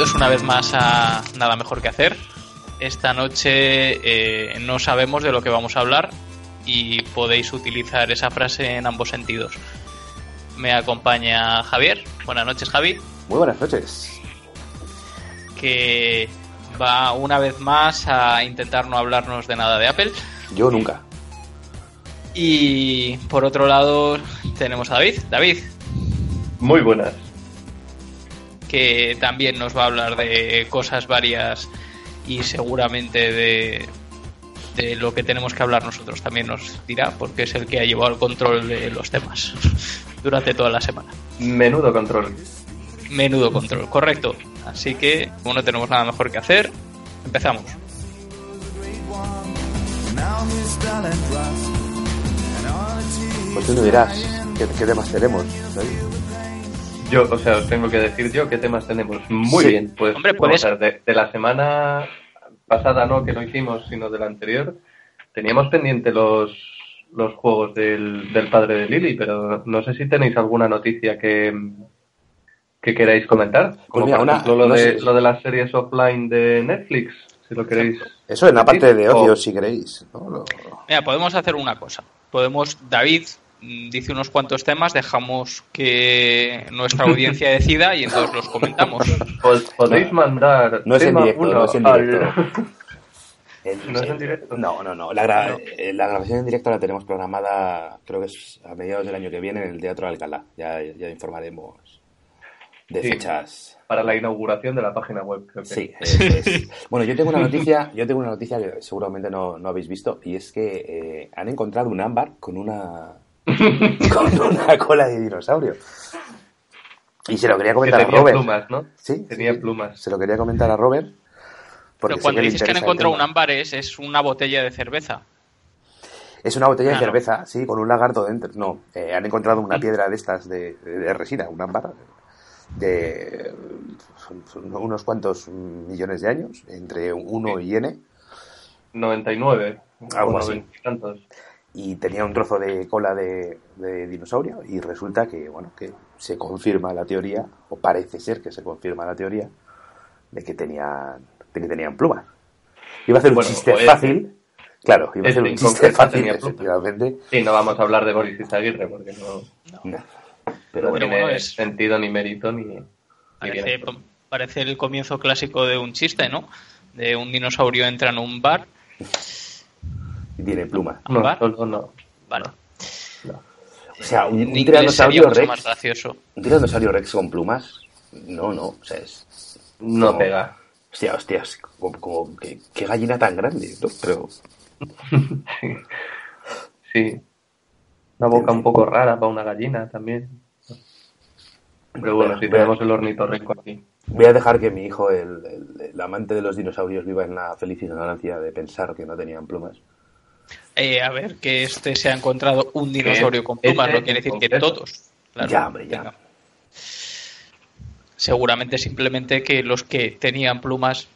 Bienvenidos una vez más a Nada Mejor que Hacer. Esta noche eh, no sabemos de lo que vamos a hablar y podéis utilizar esa frase en ambos sentidos. Me acompaña Javier. Buenas noches, Javi. Muy buenas noches. Que va una vez más a intentar no hablarnos de nada de Apple. Yo nunca. Y por otro lado tenemos a David. David. Muy buenas. Que también nos va a hablar de cosas varias y seguramente de, de lo que tenemos que hablar nosotros también nos dirá, porque es el que ha llevado el control de los temas durante toda la semana. Menudo control. Menudo control, correcto. Así que, como no tenemos nada mejor que hacer, empezamos. Pues tú no dirás qué, qué temas tenemos. David? Yo, o sea, os tengo que decir yo qué temas tenemos. Muy Sí. bien, pues Hombre, vamos a ver, de, de la semana pasada, no, que no hicimos, sino de la anterior, teníamos pendiente los, los juegos del, del padre de Lily, pero no sé si tenéis alguna noticia que, que queráis comentar. Como mira, por una- ejemplo lo, no de, sé. lo de las series offline de Netflix, si lo queréis. Eso en la parte de O- ocio, si queréis. ¿no? Lo- Mira, podemos hacer una cosa. Podemos, David dice unos cuantos temas, dejamos que nuestra audiencia decida y entonces los comentamos. Pod- podéis mandar. No es en directo, no es en directo. No es en directo. No, no, no. La, gra- eh, la grabación en directo la tenemos programada, creo que es a mediados del año que viene en el Teatro de Alcalá. Ya, ya informaremos de Sí. fechas. Para la inauguración de la página web, creo que. Sí, eso es. Bueno, yo tengo una noticia, yo tengo una noticia que seguramente no, no habéis visto, y es que eh, han encontrado un ámbar con una con una cola de dinosaurio. Y se lo quería Que comentar a tenía Robert. plumas, ¿no? Sí, Tenía sí. plumas. Se lo quería comentar a Robert. Porque Pero cuando dices que han encontrado un ámbar es, es una botella de cerveza. Es una botella Claro. de cerveza, sí, con un lagarto dentro. No, eh, han encontrado una piedra de estas de, de resina, un ámbar de son- son unos cuantos millones de años, entre 1 y n, 99. Algo así. 90 y tantos. Y tenía un trozo de cola de, de dinosaurio y resulta que, bueno, que se confirma la teoría, o parece ser que se confirma la teoría, de que tenían, de que tenían plumas. Iba a hacer un Bueno, chiste o es- fácil, claro, iba a este hacer un en chiste fácil, efectivamente, Sí, no vamos a hablar de Boris Izaguirre porque no, no. no Pero bueno, tiene bueno, es- sentido ni mérito ni. Parece, parece el comienzo clásico de un chiste, ¿no? De un dinosaurio entra en un bar. Y tiene plumas. No, no. Vale. O sea, un, un tiranosaurio mucho más rex, gracioso. un tiranosaurio rex con plumas, no, no, o sea, es... No No. pega. Hostia, hostias, como, como qué, qué gallina tan grande, ¿no? Pero Sí. Sí. Una boca un poco rara para una gallina también. Pero bueno, si Voy a- tenemos el ornitorrinco aquí. Voy a dejar que mi hijo, el, el- el amante de los dinosaurios, viva en la feliz ignorancia de pensar que no tenían plumas. Eh, a ver, que este se ha encontrado un dinosaurio con plumas, Este no quiere decir que todos. Claro, Ya, hombre, ya. venga. Seguramente simplemente que los que tenían plumas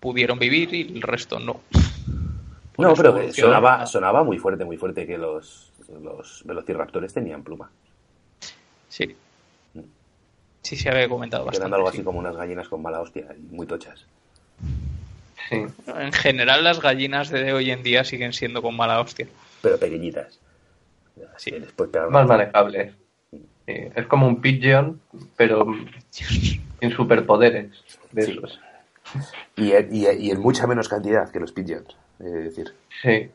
pudieron vivir y el resto no. Por no, pero que sonaba, sonaba muy fuerte, muy fuerte que los, los velociraptores tenían plumas. Sí. Sí, se había comentado Que eran bastante. algo sí. así como unas gallinas con mala hostia y muy tochas. Sí. En general, las gallinas de hoy en día siguen siendo con mala hostia. Pero pequeñitas. Sí. Después pegar Más manejable. Sí. Es como un pigeon, pero sin superpoderes. De Sí. esos. y, en- y, y en mucha menos cantidad que los pigeons. Es decir, Sí.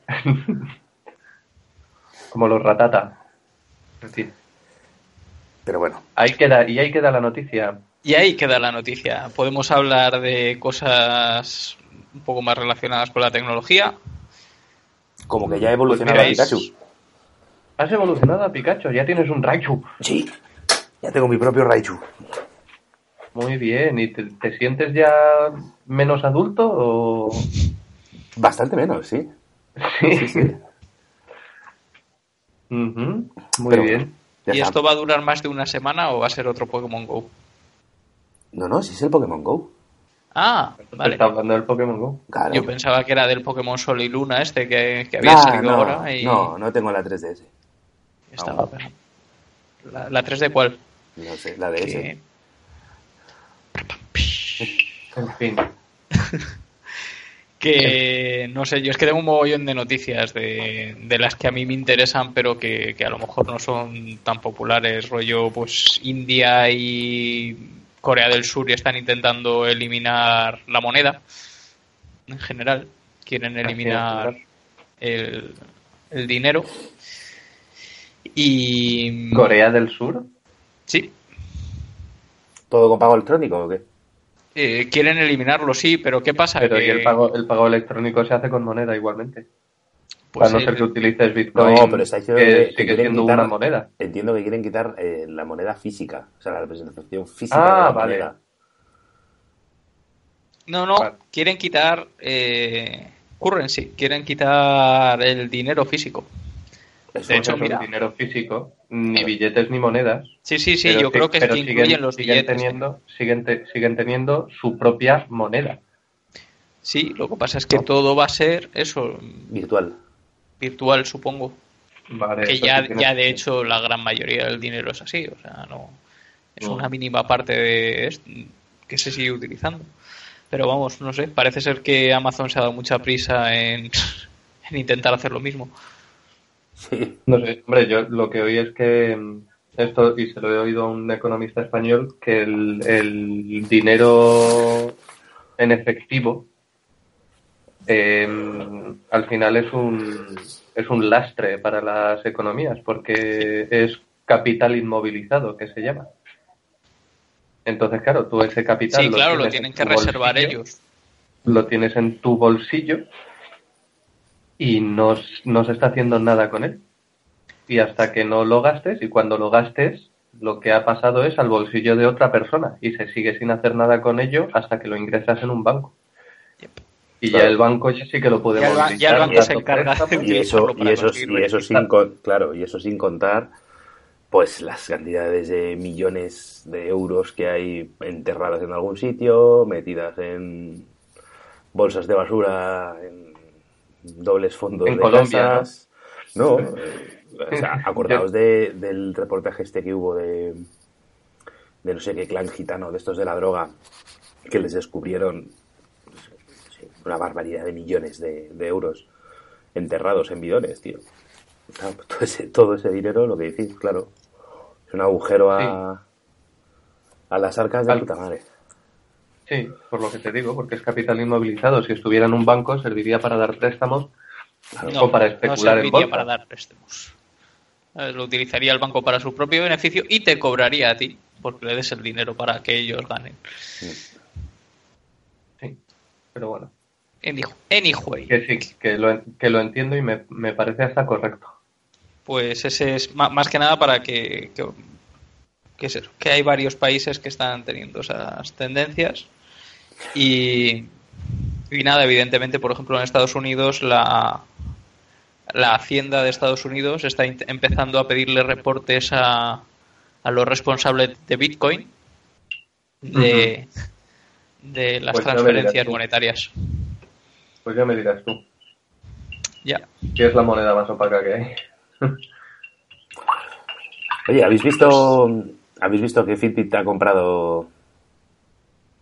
como los ratata. Sí. pero bueno, Ahí queda, y ahí queda la noticia. Y ahí queda la noticia. Podemos hablar de cosas un poco más relacionadas con la tecnología. como que ya ha evolucionado Pues mira, Pikachu. es- Has evolucionado a Pikachu, ya tienes un Raichu. Sí, ya tengo mi propio Raichu. Muy bien, ¿y te, te sientes ya menos adulto o...? Bastante menos, sí. Sí, sí. Muy Pero bien. ¿Y está. esto va a durar más de una semana o va a ser otro Pokémon Go? No, no, si es el Pokémon Go. Ah, vale. está hablando del Pokémon Go. Claro. Yo pensaba que era del Pokémon Sol y Luna este que, que había Nah, salido no, ahora y no, no tengo la 3DS. estaba. ¿La, la 3 de cuál? No sé, la DS. Que- En fin. que no sé, yo es que tengo un mogollón de noticias de, de las que a mí me interesan, pero que, que, a lo mejor no son tan populares. Rollo, pues India y Corea del Sur ya están intentando eliminar la moneda en general. Quieren eliminar el, el dinero. Y. ¿Corea del Sur? Sí. ¿Todo con pago electrónico o qué? Eh, quieren eliminarlo, sí, pero ¿qué pasa? Pero que... el pago, el pago electrónico se hace con moneda igualmente. Pues Para no ser que utilices Bitcoin, no, pero está que, que sigue siendo quitar, una moneda. Entiendo que quieren quitar eh, la moneda física, o sea, la representación física ah, de la vale. moneda. No, no, vale. quieren quitar eh, currency, quieren quitar el dinero físico. Eso de hecho, mira, dinero físico, ni billetes ni monedas. Sí, sí, sí, yo creo que pero incluyen siguen, los siguen billetes. Teniendo, siguen, te, siguen teniendo su propia moneda. Sí, lo que pasa es que no. todo va a ser eso. Virtual. Virtual, supongo. Vale, que ya, ya de hecho la gran mayoría del dinero es así, o sea, no es una mínima parte de esto que se sigue utilizando. Pero vamos, no sé, parece ser que Amazon se ha dado mucha prisa en, en intentar hacer lo mismo. Sí. No sé, hombre, yo lo que oí es que mm, esto, y se lo he oído a un economista español, que el, el dinero en efectivo eh, al final es un, es un lastre para las economías, porque es capital inmovilizado, que se llama. Entonces, claro, tú ese capital. Sí, lo claro, lo tienes tienen en que reservar bolsillo, ellos. Lo tienes en tu bolsillo y no, no se está haciendo nada con él. Y hasta que no lo gastes, y cuando lo gastes, lo que ha pasado es al bolsillo de otra persona y se sigue sin hacer nada con ello hasta que lo ingresas en un banco. Y Claro. ya el banco ya sí que lo puede Ya el ya banco se encarga de. Y eso, y eso, y eso sin claro, y eso sin contar pues las cantidades de millones de euros que hay enterradas en algún sitio, metidas en bolsas de basura, en dobles fondos En de Colombia, casas. No, eh, o sea, acordaos de, del reportaje este que hubo de, de no sé qué clan gitano, de estos de la droga, que les descubrieron una barbaridad de millones de, de euros enterrados en bidones, tío. Claro, todo, ese, todo ese dinero, lo que decís, claro, es un agujero a, a las arcas de Al- puta madre. Sí, por lo que te digo, porque es capital inmovilizado. Si estuviera en un banco, serviría para dar préstamos No, o para no especular en serviría bolsa. para dar préstamos. Eh, Lo utilizaría el banco para su propio beneficio y te cobraría a ti porque le des el dinero para que ellos ganen. Sí, pero bueno, Anyway, que sí, que lo, que lo entiendo y me, me parece hasta correcto. pues ese es más que nada para que, que, que es eso, que hay varios países que están teniendo esas tendencias y, y nada, evidentemente, por ejemplo, en Estados Unidos la, la Hacienda de Estados Unidos está empezando a pedirle reportes a, a los responsables de Bitcoin de, de las Pues transferencias monetarias. Pues ya me dirás tú, Ya. ¿qué es la moneda más opaca que hay? Oye, ¿habéis visto, habéis visto que Fitbit ha comprado...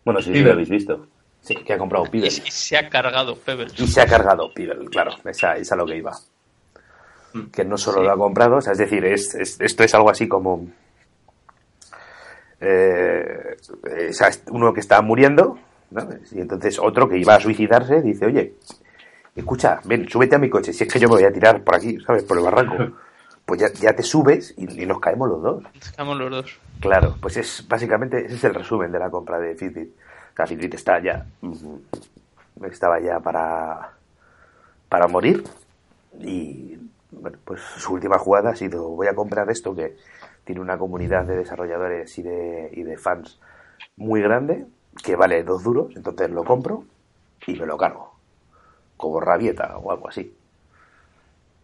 Bueno, sí, sí, Pebble. lo habéis visto. Sí, que ha comprado Y, Pibel. y se ha cargado Pebbles. Y se ha cargado Pibel, claro, esa es a lo que iba. Que no solo Sí. lo ha comprado, o sea, es decir, es, es- esto es algo así como. eh, o sea, es uno que está muriendo, ¿no? Y entonces otro que iba a suicidarse dice, oye, escucha, ven, súbete a mi coche, si es que yo me voy a tirar por aquí, ¿sabes? Por el barranco. Pues ya, ya te subes y, y nos caemos los dos. Estamos los dos. Claro, pues es básicamente ese es el resumen de la compra de Fitbit. O sea, Fitbit está ya ujú, estaba ya para para morir y bueno, pues su última jugada ha sido voy a comprar esto que tiene una comunidad de desarrolladores y de y de fans muy grande que vale dos duros, entonces lo compro y me lo cargo como rabieta o algo así.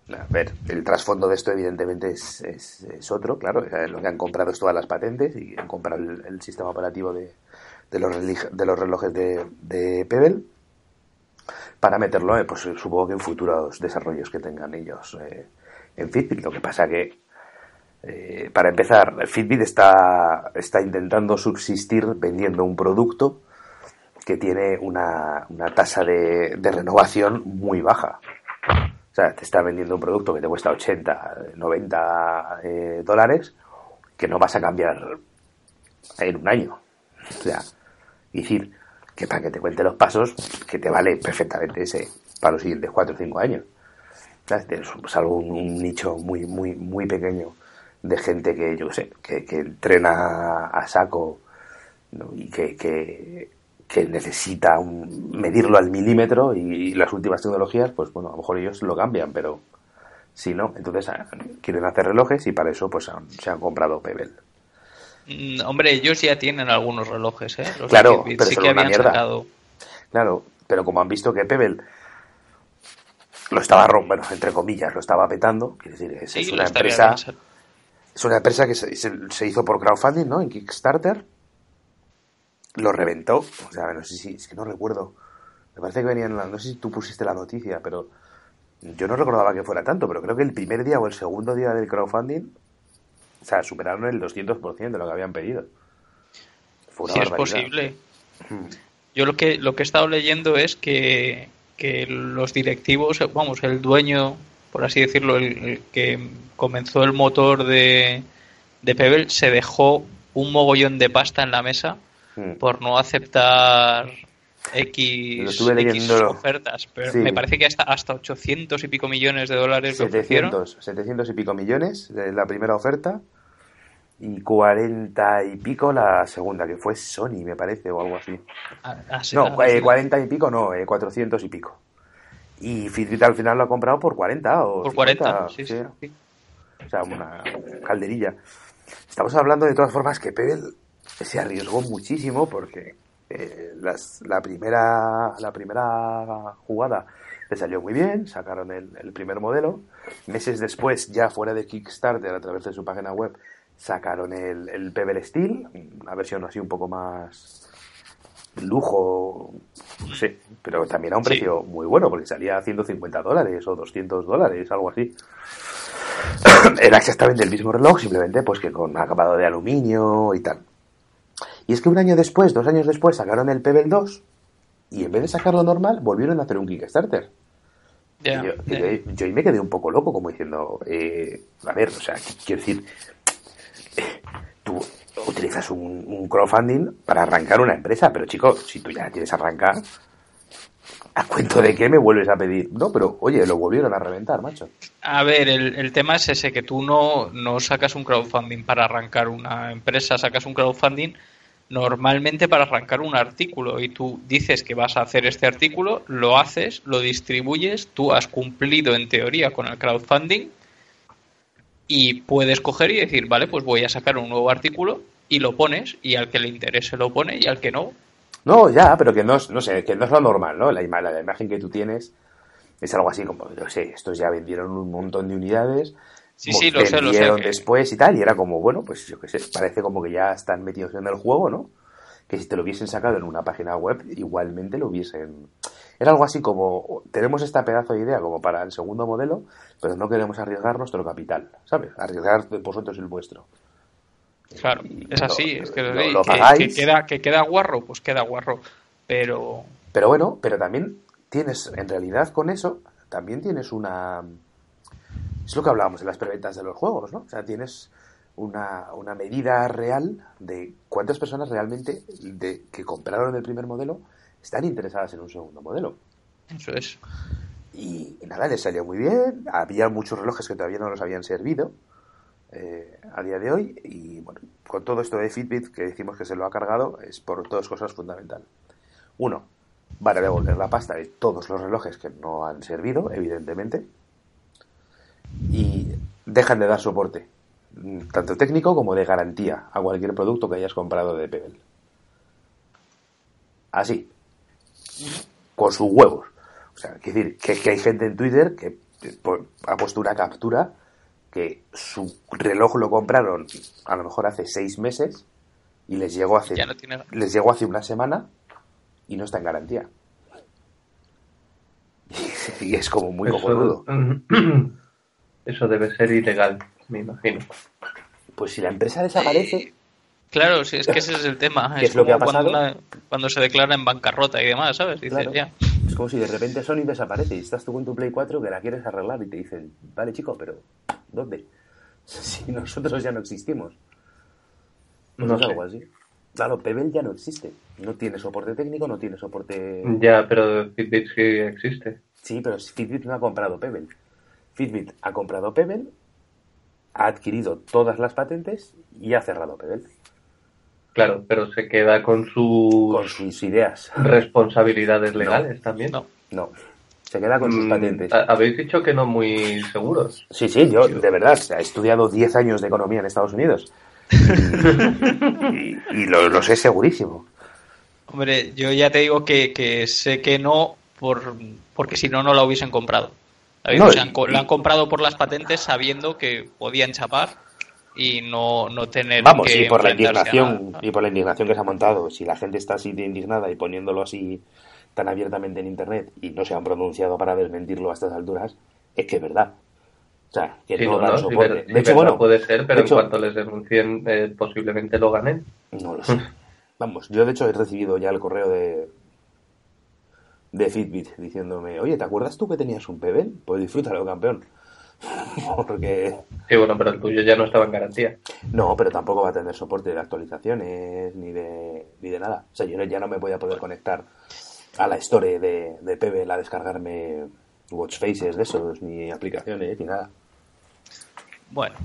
A ver, el trasfondo de esto evidentemente es, es, es otro, claro. Lo que han comprado es todas las patentes y han comprado el, sistema operativo de, de, los, de los relojes de, de Pebble para meterlo, eh, pues supongo que en futuros desarrollos que tengan ellos eh, en Fitbit. Lo que pasa que, eh, para empezar, Fitbit está, está intentando subsistir vendiendo un producto que tiene una, una tasa de, renovación muy baja. O sea, te está vendiendo un producto que te cuesta 80, 90 eh, dólares que no vas a cambiar en un año. O sea, decir que para que te cuente los pasos, que te vale perfectamente ese para los siguientes 4 o 5 años. Es algo, un, nicho muy, muy, muy pequeño de gente que, yo sé, que, que entrena a saco y que, que, que necesita medirlo al milímetro y, las últimas tecnologías, pues bueno, a lo mejor ellos lo cambian, pero si no, entonces ah, quieren hacer relojes y para eso pues se han comprado Pebble. Mm, hombre, ellos ya tienen algunos relojes, ¿eh? claro, pero sí que habían mierda. Claro, pero como han visto que Pebble lo estaba bueno, entre comillas, lo estaba petando, quiere decir, es, una empresa es una empresa que se, se, hizo por crowdfunding, ¿no? En Kickstarter lo reventó. O sea, no sé si, es que no recuerdo. Me parece que venían, no sé si tú pusiste la noticia, pero yo no recordaba que fuera tanto, pero creo que el primer día o el segundo día del crowdfunding, o sea, superaron el 200% de lo que habían pedido. Fue es posible. Yo lo que, lo que he estado leyendo es que, que los directivos, vamos, el dueño, por así decirlo, el, que comenzó el motor de, de Pebble, se dejó un mogollón de pasta en la mesa Hmm. por no aceptar X, ofertas. Pero me parece que hasta, hasta 800 y pico millones de dólares 700, 700 y pico millones de la primera oferta y 40 y pico la segunda, que fue Sony, me parece, o algo así. Ah, ah, no, 40 eh, y pico no, 400 eh, y pico. Y Fitbit al final lo ha comprado por 40 o Por 40, sí, sí, O sea, una calderilla. Estamos hablando de todas formas que Pebble se arriesgó muchísimo porque eh, la, primera, la primera jugada le salió muy bien, sacaron el, primer modelo. Meses después, ya fuera de Kickstarter, a través de su página web, sacaron el, el Pebble Steel, una versión así un poco más lujo, no sé, pero también a un precio muy bueno, porque salía a 150 dólares o 200 dólares, algo así. Era exactamente el mismo reloj, simplemente pues que con acabado de aluminio y tal. Y es que un año después, dos años después, sacaron el Pebble 2 y en vez de sacarlo normal, volvieron a hacer un Kickstarter. yo, ahí me quedé un poco loco, como diciendo, eh, a ver, o sea, quiero decir, eh, tú utilizas un, crowdfunding para arrancar una empresa, pero chicos, si tú ya quieres arrancar, ¿a cuento de qué me vuelves a pedir? No, pero oye, lo volvieron a reventar, macho. A ver, el, el tema es ese, que tú no, no sacas un crowdfunding para arrancar una empresa, sacas un crowdfunding normalmente para arrancar un artículo y tú dices que vas a hacer este artículo, lo haces, lo distribuyes, tú has cumplido en teoría con el crowdfunding y puedes coger y decir, vale, pues voy a sacar un nuevo artículo y lo pones y al que le interese lo pone y al que no. No, ya, pero que no es, no sé, que no es lo normal, ¿no? La, la imagen que tú tienes es algo así como, no sé, estos ya vendieron un montón de unidades, Sí, sí, lo sé, lo sé. después y tal, y era como, bueno, pues yo qué sé, parece como que ya están metidos en el juego, ¿no? Que si te lo hubiesen sacado en una página web, igualmente lo hubiesen... Era algo así como, tenemos esta pedazo de idea como para el segundo modelo, pero no queremos arriesgar nuestro capital, ¿sabes? Arriesgar vosotros el vuestro. Claro, es así, es que, lo, que, queda, que queda guarro, pues queda guarro, pero... Pero bueno, pero también tienes, en realidad con eso, también tienes una es lo que hablábamos en las preventas de los juegos, ¿no? O sea, tienes una, una medida real de cuántas personas realmente de, que compraron el primer modelo están interesadas en un segundo modelo. Eso es. Y, nada, les salió muy bien. Había muchos relojes que todavía no los habían servido eh, a día de hoy. Y bueno, con todo esto de Fitbit que decimos que se lo ha cargado, es por dos cosas fundamental. Uno, van a devolver la pasta de todos los relojes que no han servido, evidentemente y dejan de dar soporte, tanto técnico como de garantía, a cualquier producto que hayas comprado de Pebble. Así, con sus huevos. O sea, quiero decir que, hay gente en Twitter que ha puesto una captura que su reloj lo compraron a lo mejor hace seis meses y les llegó hace, les llegó hace una semana y no está en garantía. Y es como muy cojonudo. Eso debe ser ilegal, me imagino. Pues si la empresa desaparece, Claro, sí, es que ese es el tema. ¿Qué es lo que ha pasado? Cuando, una- cuando se declara en bancarrota y demás, ¿sabes? Dices, Claro. ya. Es como si de repente Sony desaparece y estás tú con tu Play 4 que la quieres arreglar y te dicen, vale chico, pero ¿dónde? Si nosotros ya no existimos. Pues No es sé. algo así. Claro, Pebble ya no existe. No tiene soporte técnico, no tiene soporte... Ya, pero Fitbit sí existe. Sí, pero Fitbit no ha comprado Pebble. Fitbit ha comprado Pebble, ha adquirido todas las patentes y ha cerrado Pebble. Claro, pero se queda con sus Con sus ideas. responsabilidades legales también. No. No. Se queda con sus Mm, patentes. ha- Habéis dicho que no muy seguros. Sí, sí, yo de verdad he estudiado 10 años de economía en Estados Unidos. Y, y lo, lo sé segurísimo. Hombre, yo ya te digo que, que sé que no, por, porque si no, no la hubiesen comprado. No, O sea, han y- co- la han comprado por las patentes sabiendo que podían chapar y no, no tener Vamos, que y por la indignación nada. y por la indignación que se ha montado, si la gente está así de indignada y poniéndolo así tan abiertamente en internet y no se han pronunciado para desmentirlo a estas alturas, es que es verdad. O sea, que Sí, no, no, no, soporte. de hecho, bueno, puede ser, pero de hecho- en cuanto les denuncien, eh, posiblemente lo ganen. No lo sé. Vamos, yo de hecho he recibido ya el correo de de Fitbit diciéndome, oye, ¿te acuerdas tú que tenías un Pebble? Pues disfrútalo, campeón. Porque Sí, bueno, pero el tuyo ya no estaba en garantía. no, pero tampoco va a tener soporte de actualizaciones ni de ni de nada. O sea, yo ya no me voy a poder conectar a la Store de, de Pebble a descargarme watch faces de esos, ni aplicaciones, ni nada. Bueno,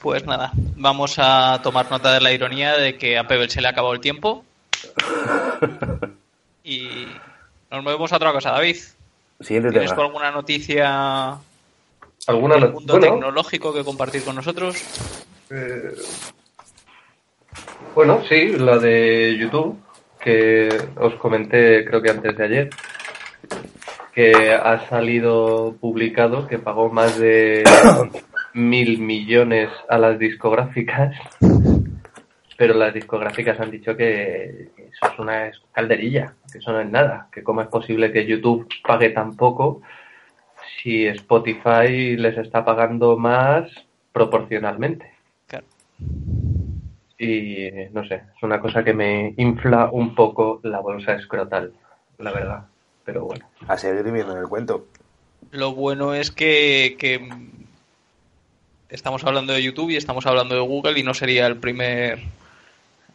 pues nada, vamos a tomar nota de la ironía de que a Pebble se le ha acabado el tiempo. Y nos movemos a otra cosa, David. Siguiente ¿Tienes tú tema. alguna noticia ¿Alguna mundo bueno, tecnológico que compartir con nosotros? eh, bueno, sí, la de YouTube, que os comenté creo que antes de ayer, que ha salido publicado que pagó más de mil millones a las discográficas, pero las discográficas han dicho que eso es una calderilla, que eso no es nada, que cómo es posible que YouTube pague tan poco si Spotify les está pagando más proporcionalmente. Claro. Y no sé, es una cosa que me infla un poco la bolsa escrotal, la verdad. Pero bueno. A seguir viviendo en el cuento. Lo bueno es que, que, estamos hablando de YouTube y estamos hablando de Google y no sería el primer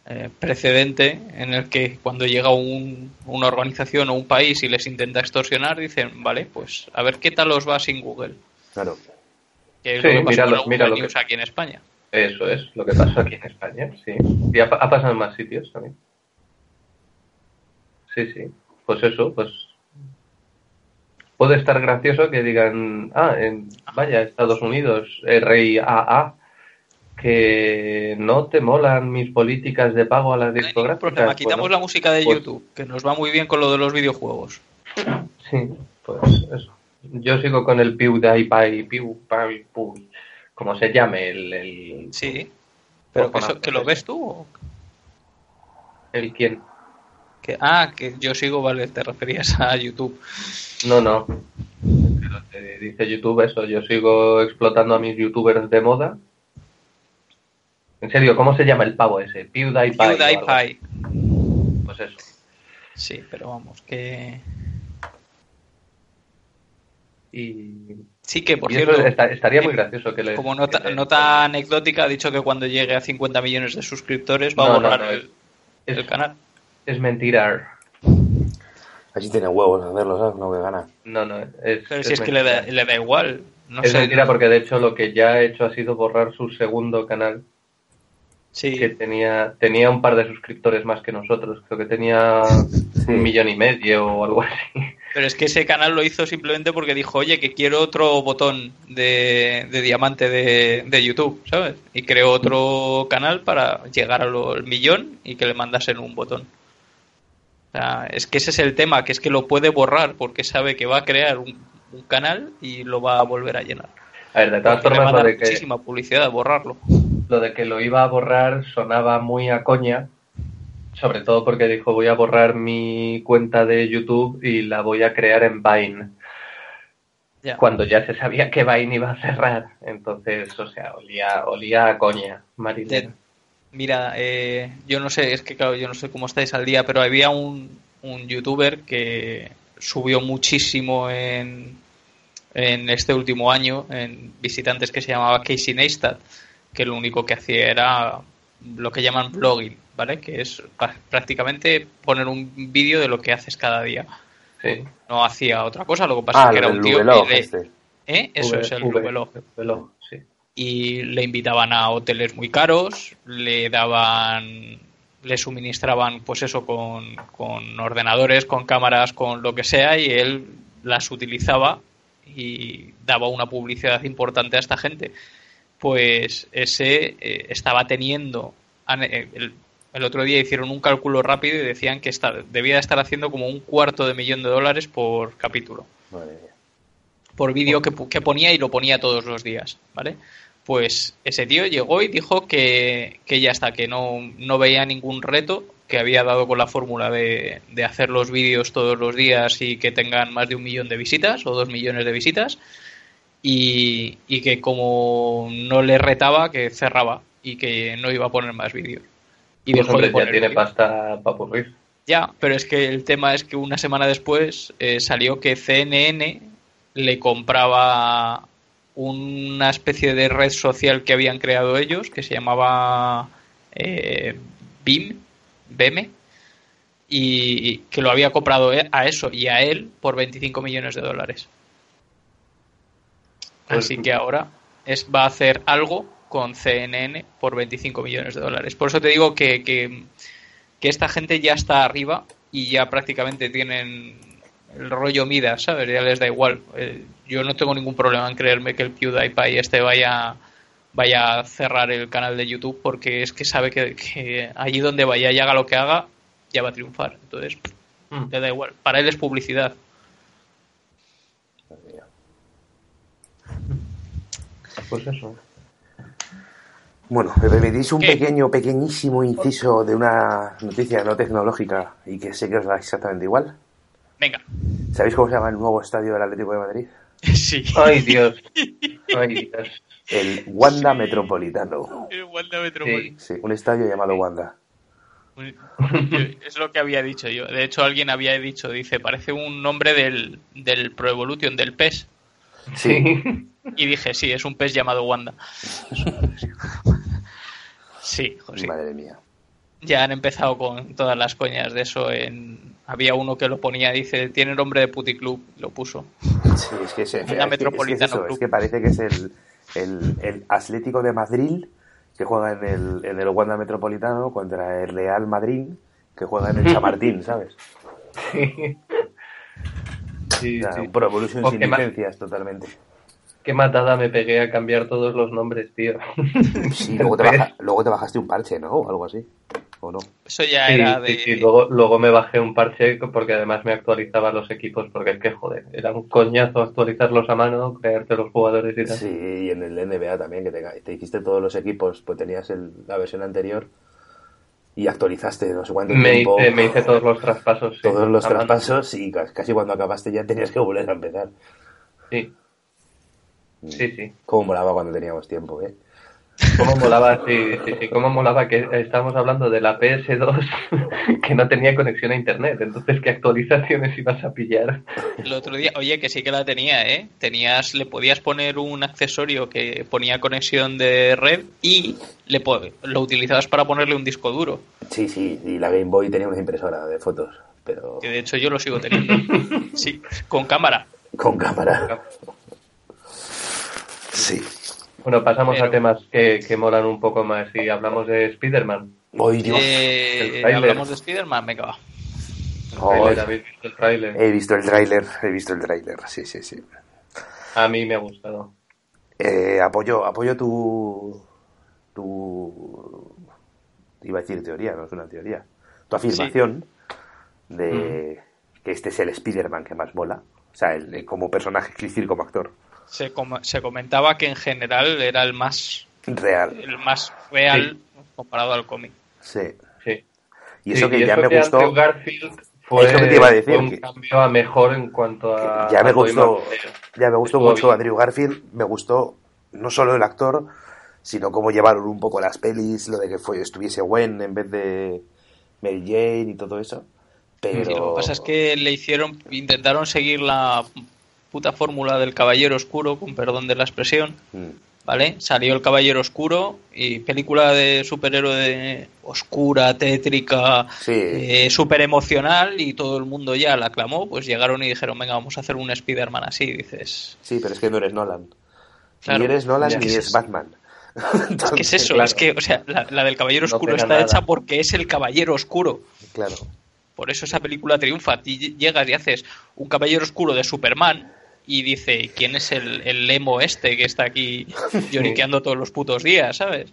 eh, precedente en el que cuando llega un- una organización o un país y les intenta extorsionar dicen, vale, pues a ver qué tal os va sin Google. Claro. Que es Sí, lo que con el News que- aquí en España. Eso es lo que pasó aquí en España, sí. Y ha, ha pasado en más sitios también. Sí, sí. Pues eso, pues. Puede estar gracioso que digan, ah, en, vaya, Estados Unidos, RIAA, que no te molan mis políticas de pago a las No discográficas. problema. Quitamos Bueno, la música de pues- YouTube, que nos va muy bien con lo de los videojuegos. Sí, pues eso. Yo sigo con el PewDiePie, PewDiePie, Pew, como se llame, el, el, Sí. Pero que, eso- que lo ves tú. o el quién. que- ah, que yo sigo, vale, te referías a YouTube. No, no. Pero te dice YouTube eso. Yo sigo explotando a mis youtubers de moda. En serio, ¿cómo se llama el pavo ese? PewDiePie. PewDiePie. Pues eso. Sí, pero vamos, que. Y, Sí, que por y eso cierto, esta- estaría muy gracioso que le. como nota, que nota anecdótica, ha dicho que cuando llegue a 50 millones de suscriptores va a No, no, borrar no, el, es, el canal. es mentira. Así tiene huevos hacerlo, ¿sabes? No que gana. No, no. Es, Pero si es que le da, le da igual. No es sé. mentira porque de hecho lo que ya ha hecho ha sido borrar su segundo canal Sí, que tenía tenía un par de suscriptores más que nosotros creo que tenía un millón y medio o algo así pero es que ese canal lo hizo simplemente porque dijo, oye, que quiero otro botón de, de diamante de, de YouTube, ¿sabes? Y creó otro canal para llegar al millón y que le mandasen un botón. O sea, es que ese es el tema, que es que lo puede borrar porque sabe que va a crear un, un canal y lo va a volver a llenar. a ver de todas le formas a lo dar de que muchísima publicidad borrarlo. Lo de que lo iba a borrar sonaba muy a coña sobre todo porque dijo voy a borrar mi cuenta de YouTube y la voy a crear en Vine cuando ya se sabía que Vine iba a cerrar. Entonces o sea olía olía a coña Marilyn De- Mira, eh, yo no sé, es que claro, yo no sé cómo estáis al día, pero había un, un youtuber que subió muchísimo en, en este último año en visitantes que se llamaba Casey Neistat, que lo único que hacía era lo que llaman blogging, ¿vale? Que es prácticamente poner un vídeo de lo que haces cada día. Sí. No hacía otra cosa, lo que pasa Ah, es que era un tío que le- este. ¿Eh? Eso V- es el sí. y le invitaban a hoteles muy caros, le daban, le suministraban pues eso con, con ordenadores, con cámaras, con lo que sea y él las utilizaba y daba una publicidad importante a esta gente. Pues ese eh, estaba teniendo, eh, el, el otro día hicieron un cálculo rápido y decían que está, debía de estar haciendo como un cuarto de millón de dólares por capítulo Madre mía. por vídeo que, que ponía y lo ponía todos los días, ¿vale? Pues ese tío llegó y dijo que, que ya está, que no, no veía ningún reto, que había dado con la fórmula de, de hacer los vídeos todos los días y que tengan más de un millón de visitas o dos millones de visitas y, y que como no le retaba, que cerraba y que no iba a poner más vídeos. Y Pues dejó ya tiene vídeos. pasta para aburrir. Ya, pero es que el tema es que una semana después eh, salió que CNN le compraba una especie de red social que habían creado ellos, que se llamaba eh, BIM, BEME, y que lo había comprado e- a eso y a él por 25 millones de dólares. Pues- Así que ahora es, va a hacer algo con CNN por 25 millones de dólares. Por eso te digo que, que, que esta gente ya está arriba y ya prácticamente tienen el rollo Midas, ¿sabes? Ya les da igual. Eh, yo no tengo ningún problema en creerme que el PewDiePie este vaya vaya a cerrar el canal de YouTube porque es que sabe que, que allí donde vaya y haga lo que haga ya va a triunfar. Entonces, Mm. le da igual. Para él es publicidad. Pues eso. Bueno, me permitís un ¿Qué? pequeño, pequeñísimo inciso de una noticia no tecnológica y que sé que os da exactamente igual. Venga. ¿Sabéis cómo se llama el nuevo estadio del Atlético de Madrid? Sí. Ay, Dios. Ay, Dios. El Wanda Metropolitano. El Wanda Metropolitano. Sí, un estadio llamado Wanda. Es lo que había dicho yo. De hecho, alguien había dicho, dice, parece un nombre del, del Pro Evolution, del PES. Sí, Y dije, sí, es un pez llamado Wanda. Sí, jo, sí. madre mía. Ya han empezado con todas las coñas de eso. En... Había uno que lo ponía, dice, tiene nombre de puticlub, lo puso. Sí, es que, es, que Metropolitano eso, Club. es que parece que es el, el, el Atlético de Madrid que juega en el, en el Wanda Metropolitano contra el Real Madrid que juega en el Chamartín, ¿sabes? Sí. Sí, O sea, sí. Pro Evolution O sin licencias totalmente. Qué matada me pegué a cambiar todos los nombres, tío. Sí, luego te, baja- luego te bajaste un parche, ¿no? O algo así. ¿O no? Eso ya Sí, era sí, de... sí, Luego, luego me bajé un parche porque además me actualizaba los equipos porque es que, joder, era un coñazo actualizarlos a mano, crearte los jugadores y tal. Sí, y en el NBA también, que te, te hiciste todos los equipos, pues tenías el- la versión anterior y actualizaste no sé cuánto me, tiempo. hice, me hice todos los traspasos. sí, todos los traspasos y ca- casi cuando acabaste ya tenías que volver a empezar. Sí, sí, sí. Cómo molaba cuando teníamos tiempo, ¿eh? Cómo molaba, sí, sí, sí, cómo molaba que estábamos hablando de la PS2 que no tenía conexión a internet. Entonces, ¿qué actualizaciones ibas a pillar? El otro día, oye, que sí que la tenía, ¿eh? Tenías, le podías poner un accesorio que ponía conexión de red y le lo utilizabas para ponerle un disco duro. Sí, sí, y la Game Boy tenía una impresora de fotos, pero Que de hecho yo lo sigo teniendo. Sí, con cámara. con cámara. Sí. Bueno, pasamos Pero- a temas que, que molan un poco más y hablamos de Spider-Man. Hoy Dios, Eh, el tráiler. hablamos de Spider-Man, venga, va. ¿Habéis visto el tráiler? he visto el tráiler, he visto el tráiler, sí, sí, sí. A mí me ha gustado. Eh, apoyo, apoyo tu, tu, iba a decir teoría, no es una teoría, tu afirmación de que este es el Spider-Man que más mola, o sea, el, el como personaje, quiero decir, como actor Se, com- se comentaba que en general era el más, real, el más real comparado al cómic. sí. Sí. Y eso Sí, que y ya eso me que gustó, Garfield fue, Es lo que te iba a decir, fue un que- cambio a mejor en cuanto a. ya me a gustó, ya me gustó mucho bien. Andrew Garfield, me gustó no solo el actor, sino cómo llevaron un poco las pelis, lo de que fue, estuviese Gwen en vez de Mary Jane y todo eso. Pero... Sí, lo que pasa es que le hicieron, intentaron seguir la puta fórmula del Caballero Oscuro, con perdón de la expresión, Mm. ¿vale? Salió el Caballero Oscuro y película de superhéroe de oscura, tétrica, Sí. eh, súper emocional y todo el mundo ya la aclamó, pues llegaron y dijeron, venga, vamos a hacer un Spider-Man así, dices... Sí, pero es que no eres Nolan. Claro. ni eres Nolan ni eres Batman. Es que es eso, Claro. es que, o sea, la, la del Caballero Oscuro está nada. hecha porque es el Caballero Oscuro. Claro. Por eso esa película triunfa. Ti llegas y haces un Caballero Oscuro de Superman y dice, ¿quién es el, el emo este que está aquí lloriqueando todos los putos días, ¿sabes?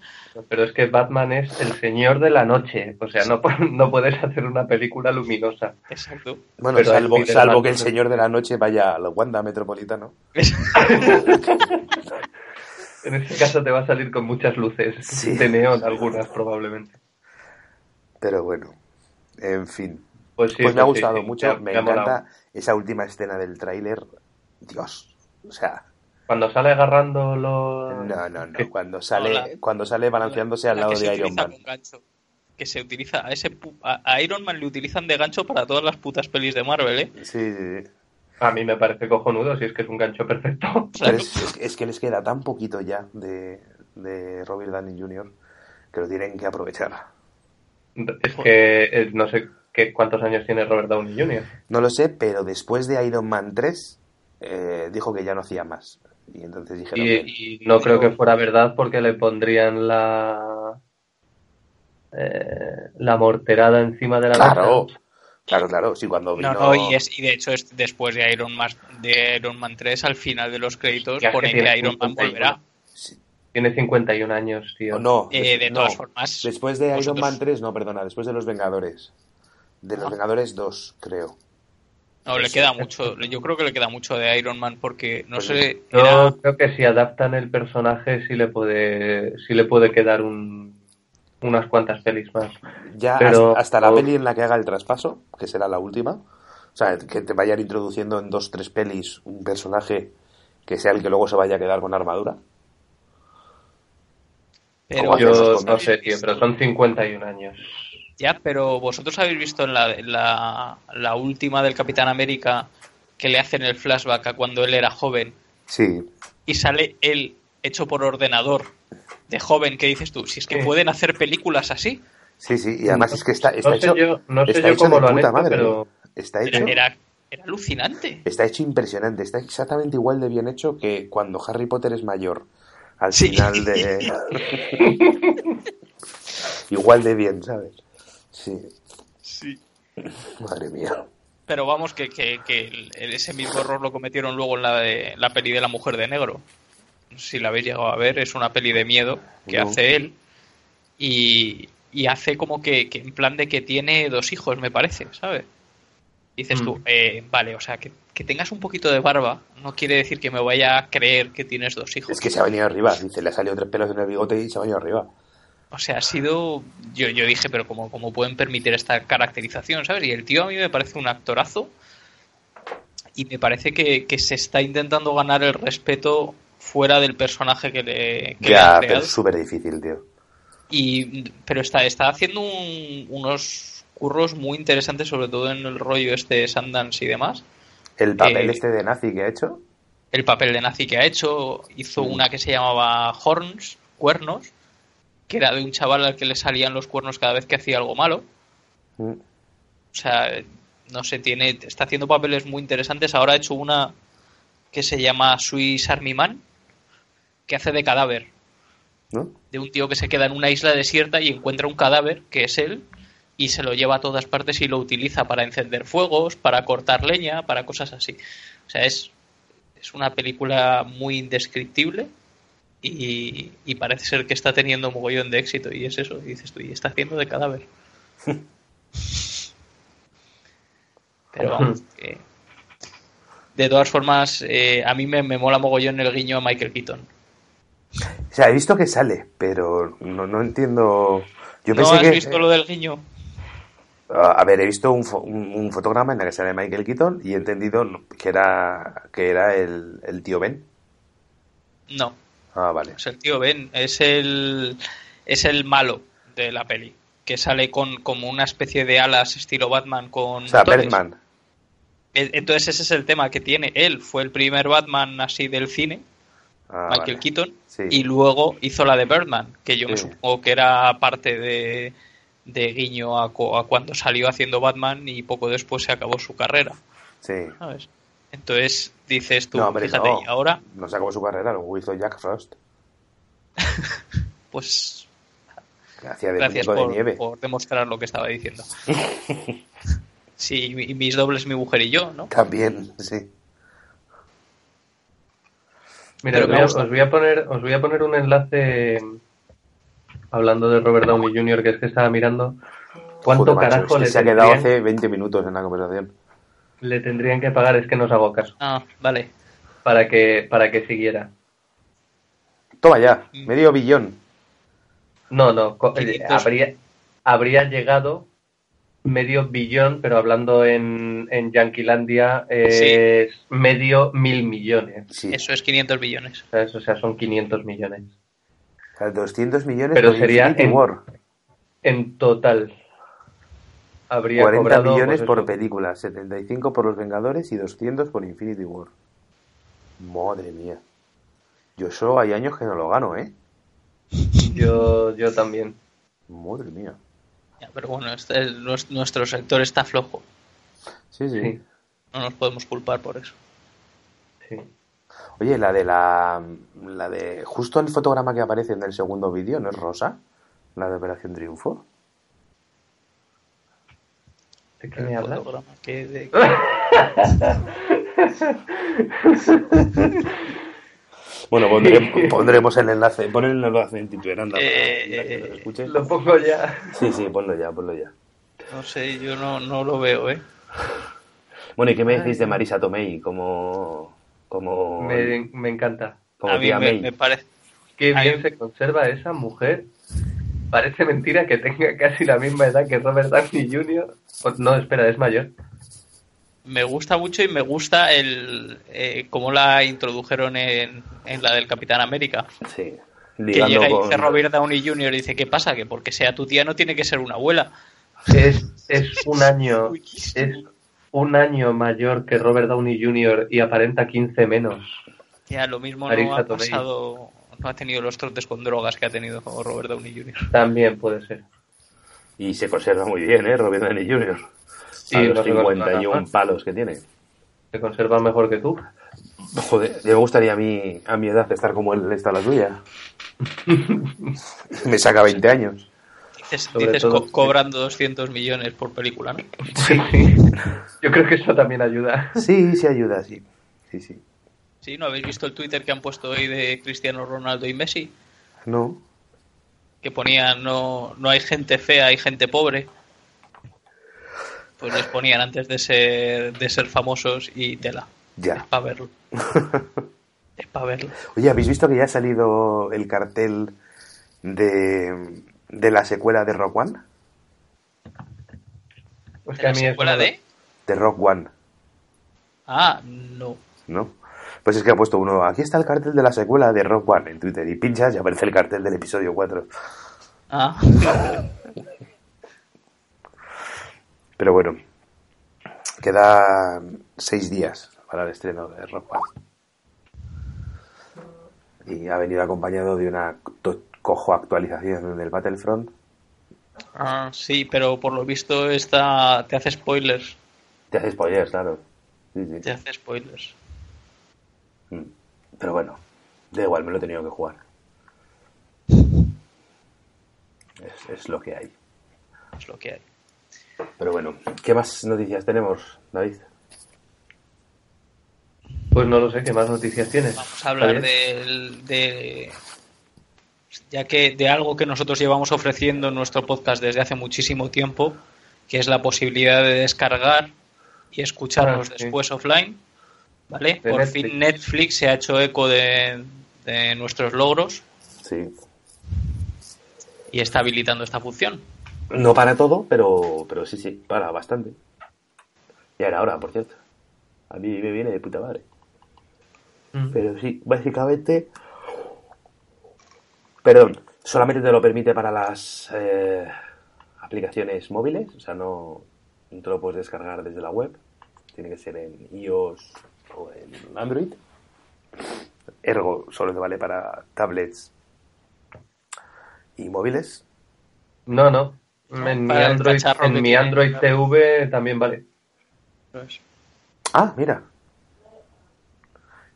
Pero es que Batman es el señor de la noche. O sea, no, no puedes hacer una película luminosa. Exacto. Bueno, Pero salvo, el salvo que el señor de la noche vaya al Wanda Metropolitano. En este caso te va a salir con muchas luces Sí. de neón, algunas probablemente. Pero bueno, en fin. Pues sí, pues me ha sí, gustado sí, mucho, me me, encanta esa última escena del tráiler. Dios, o sea, Cuando sale agarrando los... no, no, no. Cuando sale, la- cuando sale balanceándose al La lado de Iron Man. Que se utiliza a ese pu- a, a Iron Man le utilizan de gancho para todas las putas pelis de Marvel, ¿eh? Sí, sí, sí. A mí me parece cojonudo, si es que es un gancho perfecto. Pero es, es que- es que les queda tan poquito ya de, de Robert Downey Jr. que lo tienen que aprovechar. Es que eh, no sé qué, cuántos años tiene Robert Downey Jr. No lo sé, pero después de Iron Man 3 eh, dijo que ya no hacía más. Y entonces dijeron que- Y, y no creo que fuera verdad porque le pondrían la eh, la morterada encima de la Claro, mesa. claro, claro. Sí, cuando vino... No, no, y, es, y de hecho es después de Iron Man, de Iron Man 3, al final de los créditos, Ya que pone tiene que Iron Man 51. volverá. Sí. Tiene 51 años, tío. No, Eh, de no. todas formas, Después de Iron Man 3, no, perdona, después de Los Vengadores. De Los Ah. Vengadores 2, creo. No, le queda mucho. Yo creo que le queda mucho de Iron Man porque, no Pues sé, Yo era... creo que si adaptan el personaje sí le puede sí le puede quedar un, unas cuantas pelis más. Ya Pero- hasta, hasta la peli en la que haga el traspaso, que será la última. O sea, que te vayan introduciendo en dos, tres pelis un personaje que sea el que luego se vaya a quedar con armadura. Pero, Yo no sé, tío, pero son 51 años. Ya, pero vosotros habéis visto en la, en la, la última del Capitán América que le hacen el flashback a cuando él era joven Sí, y sale él hecho por ordenador de joven, ¿qué dices tú? Si es que Sí. pueden hacer películas así. sí, sí. Y además es que está, está no sé hecho, yo, no sé está yo hecho cómo de lo han puta hecho, madre. pero Está hecho, Era, era, era alucinante. está hecho impresionante. Está exactamente igual de bien hecho que cuando Harry Potter es mayor. Al Sí. final de... igual de bien, ¿sabes? Sí. Sí. Madre mía. Pero vamos, que, que, que el- ese mismo error lo cometieron luego en la, de, la peli de la mujer de negro. Si la habéis llegado a ver, es una peli de miedo que No. hace él y, y hace como que, que en plan de que tiene dos hijos, me parece, ¿sabes? Dices tú, Mm. eh, vale, o sea, que, que tengas un poquito de barba no quiere decir que me vaya a creer que tienes dos hijos. Es que se ha venido arriba. Dice, le ha salido tres pelos en el bigote y se ha venido arriba. O sea, ha sido. Yo, yo dije, pero ¿cómo, ¿cómo pueden permitir esta caracterización, ¿sabes? Y el tío a mí me parece un actorazo. Y me parece que, que se está intentando ganar el respeto fuera del personaje que le, que le Ya, han pero es súper difícil, tío. Y, pero está, está haciendo un- unos curros muy interesantes, sobre todo en el rollo este Sundance y demás. El papel Eh, este de nazi que ha hecho. El papel de nazi que ha hecho, hizo Mm. una que se llamaba Horns, Cuernos, que era de un chaval al que le salían los cuernos cada vez que hacía algo malo. Mm. O sea, no sé, tiene, está haciendo papeles muy interesantes. Ahora ha hecho una que se llama Swiss Army Man, que hace de cadáver. ¿No? De un tío que se queda en una isla desierta y encuentra un cadáver, que es él, y se lo lleva a todas partes y lo utiliza para encender fuegos, para cortar leña, para cosas así. O sea, es, es una película muy indescriptible y, y parece ser que está teniendo mogollón de éxito. Y es eso, y dices tú, y está haciendo de cadáver. Pero vamos, que- de todas formas, eh, a mí me, me mola mogollón el guiño a Michael Keaton. O sea, he visto que sale, pero no, no entiendo. Yo ¿No pensé has que. visto lo del guiño? Ah, a ver, he visto un, fo- un, un fotograma en el que sale Michael Keaton y he entendido que era, que era el, el tío Ben. No. Ah, vale. Es el tío Ben, es el, es el malo de la peli, que sale con como una especie de alas estilo Batman con... O sea, botones. Batman. E- Entonces ese es el tema que tiene. Él fue el primer Batman así del cine, Ah, Michael vale. Keaton, Sí. y luego hizo la de Birdman, que yo me supongo que era parte de, de guiño a, a cuando salió haciendo Batman y poco después se acabó su carrera, Sí. ¿sabes? Entonces dices tú, No, hombre, fíjate, no. y ahora, No se acabó su carrera, lo hizo Jack Frost. pues hacía de gracias muñeco de por, nieve. por demostrar lo que estaba diciendo. Sí, y mis dobles, mi mujer y yo, ¿no? También, sí. Mira, os voy, a, os voy a poner, os voy a poner un enlace hablando de Robert Downey Jr. que es que estaba mirando cuánto Joder, macho, carajo es que le, se ha quedado hace 20 minutos en la conversación. Le tendrían que pagar, es que no os hago caso, Ah, vale. para que, para que siguiera. Toma ya, Mm. medio billón. No, no, eh, 500. habría, habría llegado medio billón, pero hablando en, en Yanquilandia es medio mil millones. Sí. Eso es 500 billones. O sea, son 500 millones. O sea, 200 millones Pero sería en-. En total habría 40 cobrado, millones pues, por eso, película, 75 por Los Vengadores y 200 por Infinity War. Madre mía. Yo solo hay años que no lo gano, ¿eh? Yo, yo también. Madre mía. Ya, pero bueno, este- nuestro sector está flojo. Sí, sí. Sí, No nos podemos culpar por eso. sí. Oye, la de la, la de justo el fotograma que aparece en el segundo vídeo, ¿no es rosa? La de Operación Triunfo. ¿De qué me hablas? que de- Bueno, pondremos, pondremos el enlace, pon el enlace en Tituberanda para Eh, que lo pongo ya. Sí, sí, ponlo ya, ponlo ya. no sé, yo no, no lo veo, ¿eh? Bueno, ¿y qué me decís de Marisa Tomei como como Me, me encanta. como A mí tía me, May? me parece... Qué Ahí- bien se conserva esa mujer. Parece mentira que tenga casi la misma edad que Robert Downey Jr. O- No, espera, es mayor. Me gusta mucho y me gusta el eh, cómo la introdujeron en, en la del Capitán América. Sí. Que llega y dice Robert Downey Jr. y dice, ¿qué pasa? Que porque sea tu tía no tiene que ser una abuela. Es, es un año. Es un año mayor que Robert Downey Jr. y aparenta 15 menos. Ya, lo mismo Marisa no ha Tomei. pasado, no ha tenido los trotes con drogas que ha tenido Robert Downey Jr. También puede ser. y se conserva muy bien, ¿eh? Robert Downey Jr. Sí, a los se conserva 51 nada. palos que tiene. Se conserva mejor que tú. Joder, me gustaría a mí, a mi edad estar como él está la tuya. me saca 20 años. Dices, dices todo- co- cobrando 200 millones por película, ¿no? Sí, sí. Yo creo que eso también ayuda. Sí, sí ayuda, sí. Sí, sí. Sí, ¿no habéis visto el Twitter que han puesto hoy de Cristiano Ronaldo y Messi? No. Que ponían, no, no hay gente fea, hay gente pobre. Pues les ponían antes de ser, de ser famosos y tela. Es Ya. para verlo. es para verlo. Oye, ¿habéis visto que ya ha salido el cartel de, de la secuela de Rock One? Es ¿De que a la secuela de? De Rock One, Ah, no. ¿no? Pues es que ha puesto uno, aquí está el cartel de la secuela de Rock One en Twitter y pinchas y aparece el cartel del episodio 4. Ah, Pero bueno, quedan seis días para el estreno de Rock One. Y ha venido acompañado de una cojo actualización del Battlefront. ah, sí, pero por lo visto esta te hace spoilers. Te hace spoilers, claro. Sí, sí. Te hace spoilers. Mm. Pero bueno, da igual, me lo he tenido que jugar. Es, es lo que hay. Es lo que hay. Pero bueno, ¿qué más noticias tenemos, David? Pues no lo sé, ¿qué más noticias tienes? Vamos a hablar del- de, ya que de algo que nosotros llevamos ofreciendo en nuestro podcast desde hace muchísimo tiempo, que es la posibilidad de descargar y escucharnos Ah, sí. después offline, ¿vale? De Por Netflix. fin Netflix se ha hecho eco de, de nuestros logros Sí. y está habilitando esta función. No para todo, pero, pero sí, sí, para bastante. Ya era hora, por cierto. A mí me viene de puta madre. Mm. Pero sí, básicamente Perdón, solamente te lo permite para las eh, aplicaciones móviles, o sea, no, no te lo puedes descargar desde la web. Tiene que ser en iOS o en Android. Ergo solo te vale para tablets y móviles. No, no. En mi Android, en mi tiene. Android TV también vale. Ah, mira.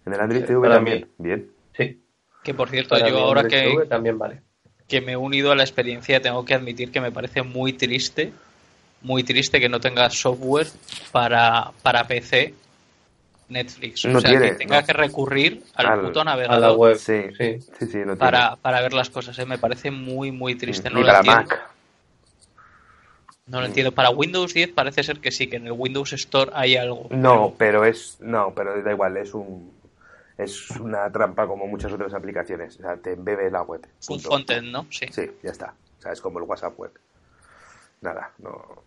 En el Android Sí, TV para también. mí. Bien. Sí. Que por cierto, Para yo ahora Android que, TV también vale. que me he unido a la experiencia tengo que admitir que me parece muy triste, muy triste que no tenga software para, para PC Netflix. No o sea, tiene, que tenga no. que recurrir al, Al- puto A navegador la web. Sí, Sí. sí, sí, no tiene. para, para ver las cosas. ¿eh? Me parece muy, muy triste. No Ni lo para entiendo. Mac. No lo entiendo. Para Windows 10 parece ser que sí, que en el Windows Store hay algo. No, pero es. No, pero da igual, es un. Es una trampa como muchas otras aplicaciones. O sea, te embebe la web. Es un frontend, ¿no? Sí. Sí, ya está. O sea, es como el WhatsApp web. Nada, no.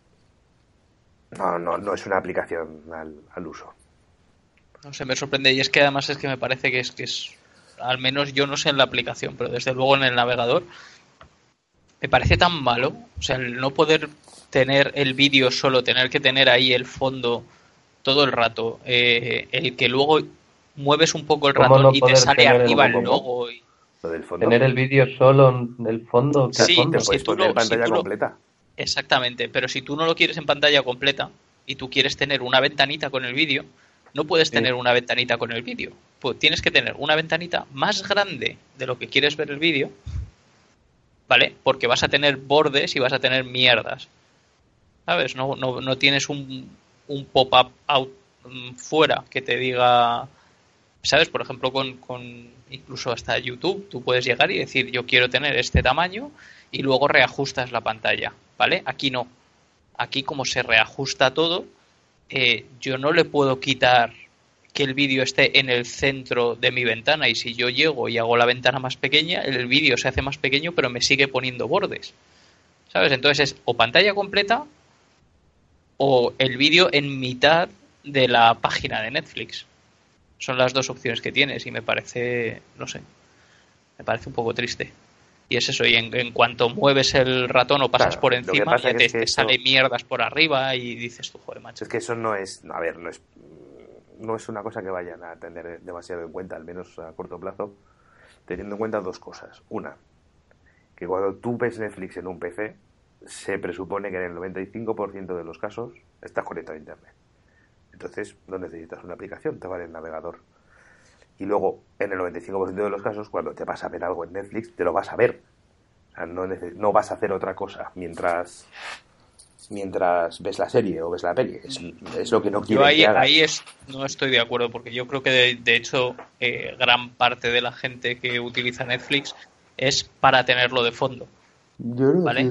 No, no, no es una aplicación al, al uso. No sé, me sorprende. Y es que además es que me parece que es que es. Al menos yo no sé en la aplicación, pero desde luego en el navegador. Me parece tan malo. O sea, el no poder tener el vídeo solo, tener que tener ahí el fondo todo el rato. eh, el que luego mueves un poco el ¿Cómo ratón no y te sale el arriba el logo? y- Lo del fondo. Tener el vídeo solo en el fondo. ¿qué Sí, fondo? Si puedes tú lo- pantalla si tú lo- completa. Exactamente, pero si tú no lo quieres en pantalla completa y tú quieres tener una ventanita con el vídeo, no puedes tener una ventanita con el vídeo. Pues tienes que tener una ventanita más grande de lo que quieres ver el vídeo, ¿vale? Porque vas a tener bordes y vas a tener mierdas. ¿Sabes? No, no, no tienes un, un pop-up out mm, fuera que te diga. ¿Sabes? Por ejemplo, con, con incluso hasta YouTube, tú puedes llegar y decir, yo quiero tener este tamaño y luego reajustas la pantalla, ¿vale? Aquí no. Aquí como se reajusta todo, eh, yo no le puedo quitar que el vídeo esté en el centro de mi ventana y si yo llego y hago la ventana más pequeña, el vídeo se hace más pequeño pero me sigue poniendo bordes. ¿Sabes? Entonces es o pantalla completa o el vídeo en mitad de la página de Netflix. Son las dos opciones que tienes y me parece, no sé, me parece un poco triste. Y es eso, y en, en cuanto mueves el ratón o pasas Claro, por encima, ya te, es que te sale mierdas por arriba y dices tú, joder, macho. Es que eso no es. A ver, no es. No es una cosa que vayan a tener demasiado en cuenta, al menos a corto plazo, teniendo en cuenta dos cosas. Una, que cuando tú ves Netflix en un PC, se presupone que en el 95% de los casos estás conectado a Internet. Entonces, no necesitas una aplicación, te vale el navegador. Y luego, en el 95% de los casos, cuando te vas a ver algo en Netflix, te lo vas a ver. O sea, no, no vas a hacer otra cosa mientras mientras ves la serie o ves la peli. Es, es lo que no Yo quieren ahí, que hagas. ahí es, no estoy de acuerdo, porque yo creo que de, de hecho eh, gran parte de la gente que utiliza Netflix es para tenerlo de fondo. Yo no ¿vale?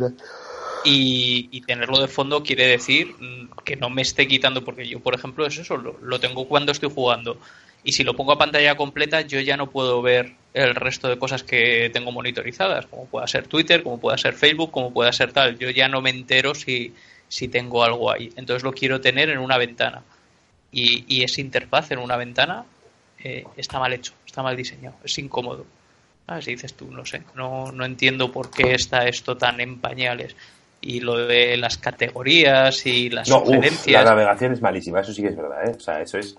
Y, y tenerlo de fondo quiere decir mm, que no me esté quitando, porque yo, por ejemplo, es eso, lo, lo tengo cuando estoy jugando. Y si lo pongo a pantalla completa, yo ya no puedo ver el resto de cosas que tengo monitorizadas, como pueda ser Twitter, como pueda ser Facebook, como pueda ser tal. Yo ya no me entero si, si tengo algo ahí. Entonces lo quiero tener en una ventana. Y, y esa interfaz en una ventana eh, está mal hecho, está mal diseñado, es incómodo. Ah, si dices tú, no sé, no, no entiendo por qué está esto tan en pañales. Y lo de las categorías y las No, uf, sugerencias. la navegación es malísima, eso sí que es verdad, ¿eh? O sea, eso es,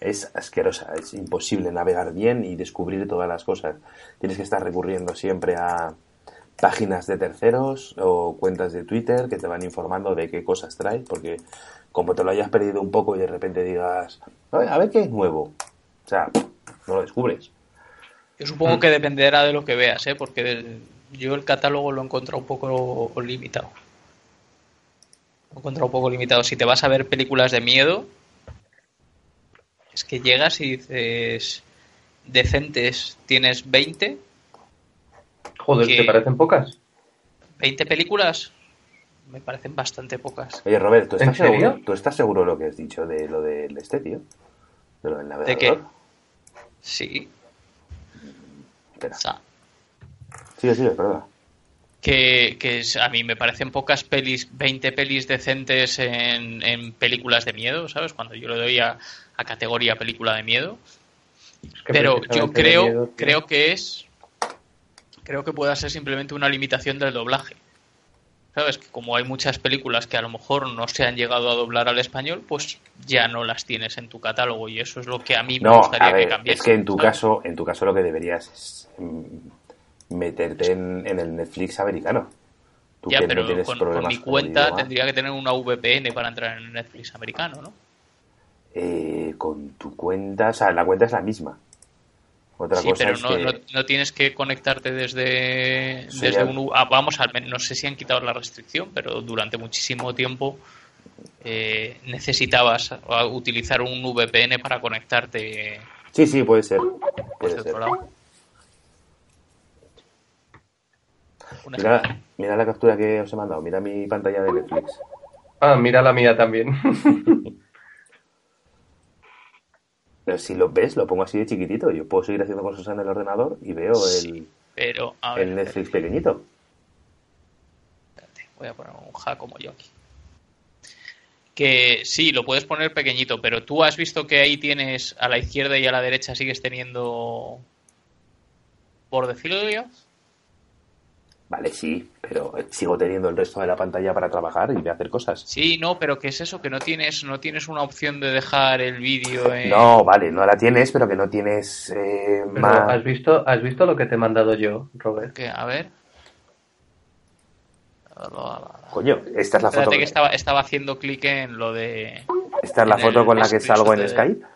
es asquerosa, es imposible navegar bien y descubrir todas las cosas. Tienes que estar recurriendo siempre a páginas de terceros o cuentas de Twitter que te van informando de qué cosas trae, porque como te lo hayas perdido un poco y de repente digas, a ver, qué es nuevo. O sea, no lo descubres. Yo supongo que dependerá de lo que veas, ¿eh? porque yo el catálogo lo he encontrado un poco limitado. Lo he encontrado un poco limitado. Si te vas a ver películas de miedo, es que llegas y dices, decentes, tienes 20, Joder, que- ¿te parecen pocas? 20 películas, me parecen bastante pocas. Oye, Robert, ¿tú ¿En estás, seguro, ¿tú estás seguro de lo que has dicho de lo del este, tío? De lo del navegador. qué? Sí, Espera. sea, Sigue, sigue, perdona. que, que es- a mí me parecen pocas pelis, 20 pelis decentes en, en películas de miedo, ¿sabes? Cuando yo le doy a, a categoría película de miedo. Es que Pero yo creo, miedo, creo que es creo que pueda ser simplemente una limitación del doblaje. ¿Sabes? Que como hay muchas películas que a lo mejor no se han llegado a doblar al español, pues ya no las tienes en tu catálogo y eso es lo que a mí me No, gustaría a ver, que cambiase. es que en tu ¿sabes? caso, en tu caso lo que deberías es mm, meterte en, en el Netflix americano. Tú Ya, que pero no tienes con, con mi el cuenta tendría que tener una VPN para entrar en Netflix americano, ¿no? Eh, con tu cuenta, o sea, la cuenta es la misma. Otra Sí, cosa pero es no, que no, no tienes que conectarte desde, desde ya- un... Ah, vamos, al menos, no sé si han quitado la restricción, pero durante muchísimo tiempo eh, necesitabas ah, utilizar un VPN para conectarte Sí, sí, puede ser. Puede desde ser. otro lado. Una Mira, mira la captura que os he mandado, mira mi pantalla de Netflix. Ah, mira la mía también. Pero si lo ves, lo pongo así de chiquitito. Yo puedo seguir haciendo cosas en el ordenador y veo Sí, pero, a ver, el, el Netflix pequeñito. espérate, voy a poner un ja como yo aquí. Que sí, lo puedes poner pequeñito, pero tú has visto que ahí tienes a la izquierda y a la derecha sigues teniendo, por decirlo Vale, sí, pero sigo teniendo el resto de la pantalla para trabajar y a hacer cosas. Sí, no, pero ¿qué es eso? Que no tienes, no tienes una opción de dejar el vídeo en... No, vale, no la tienes, pero que no tienes eh, más... ¿has visto, ¿Has visto lo que te he mandado yo, Robert? Que, a ver. Coño, esta es la foto, Espérate que estaba, estaba haciendo clic en lo de, esta es la foto con la que salgo en de- Skype.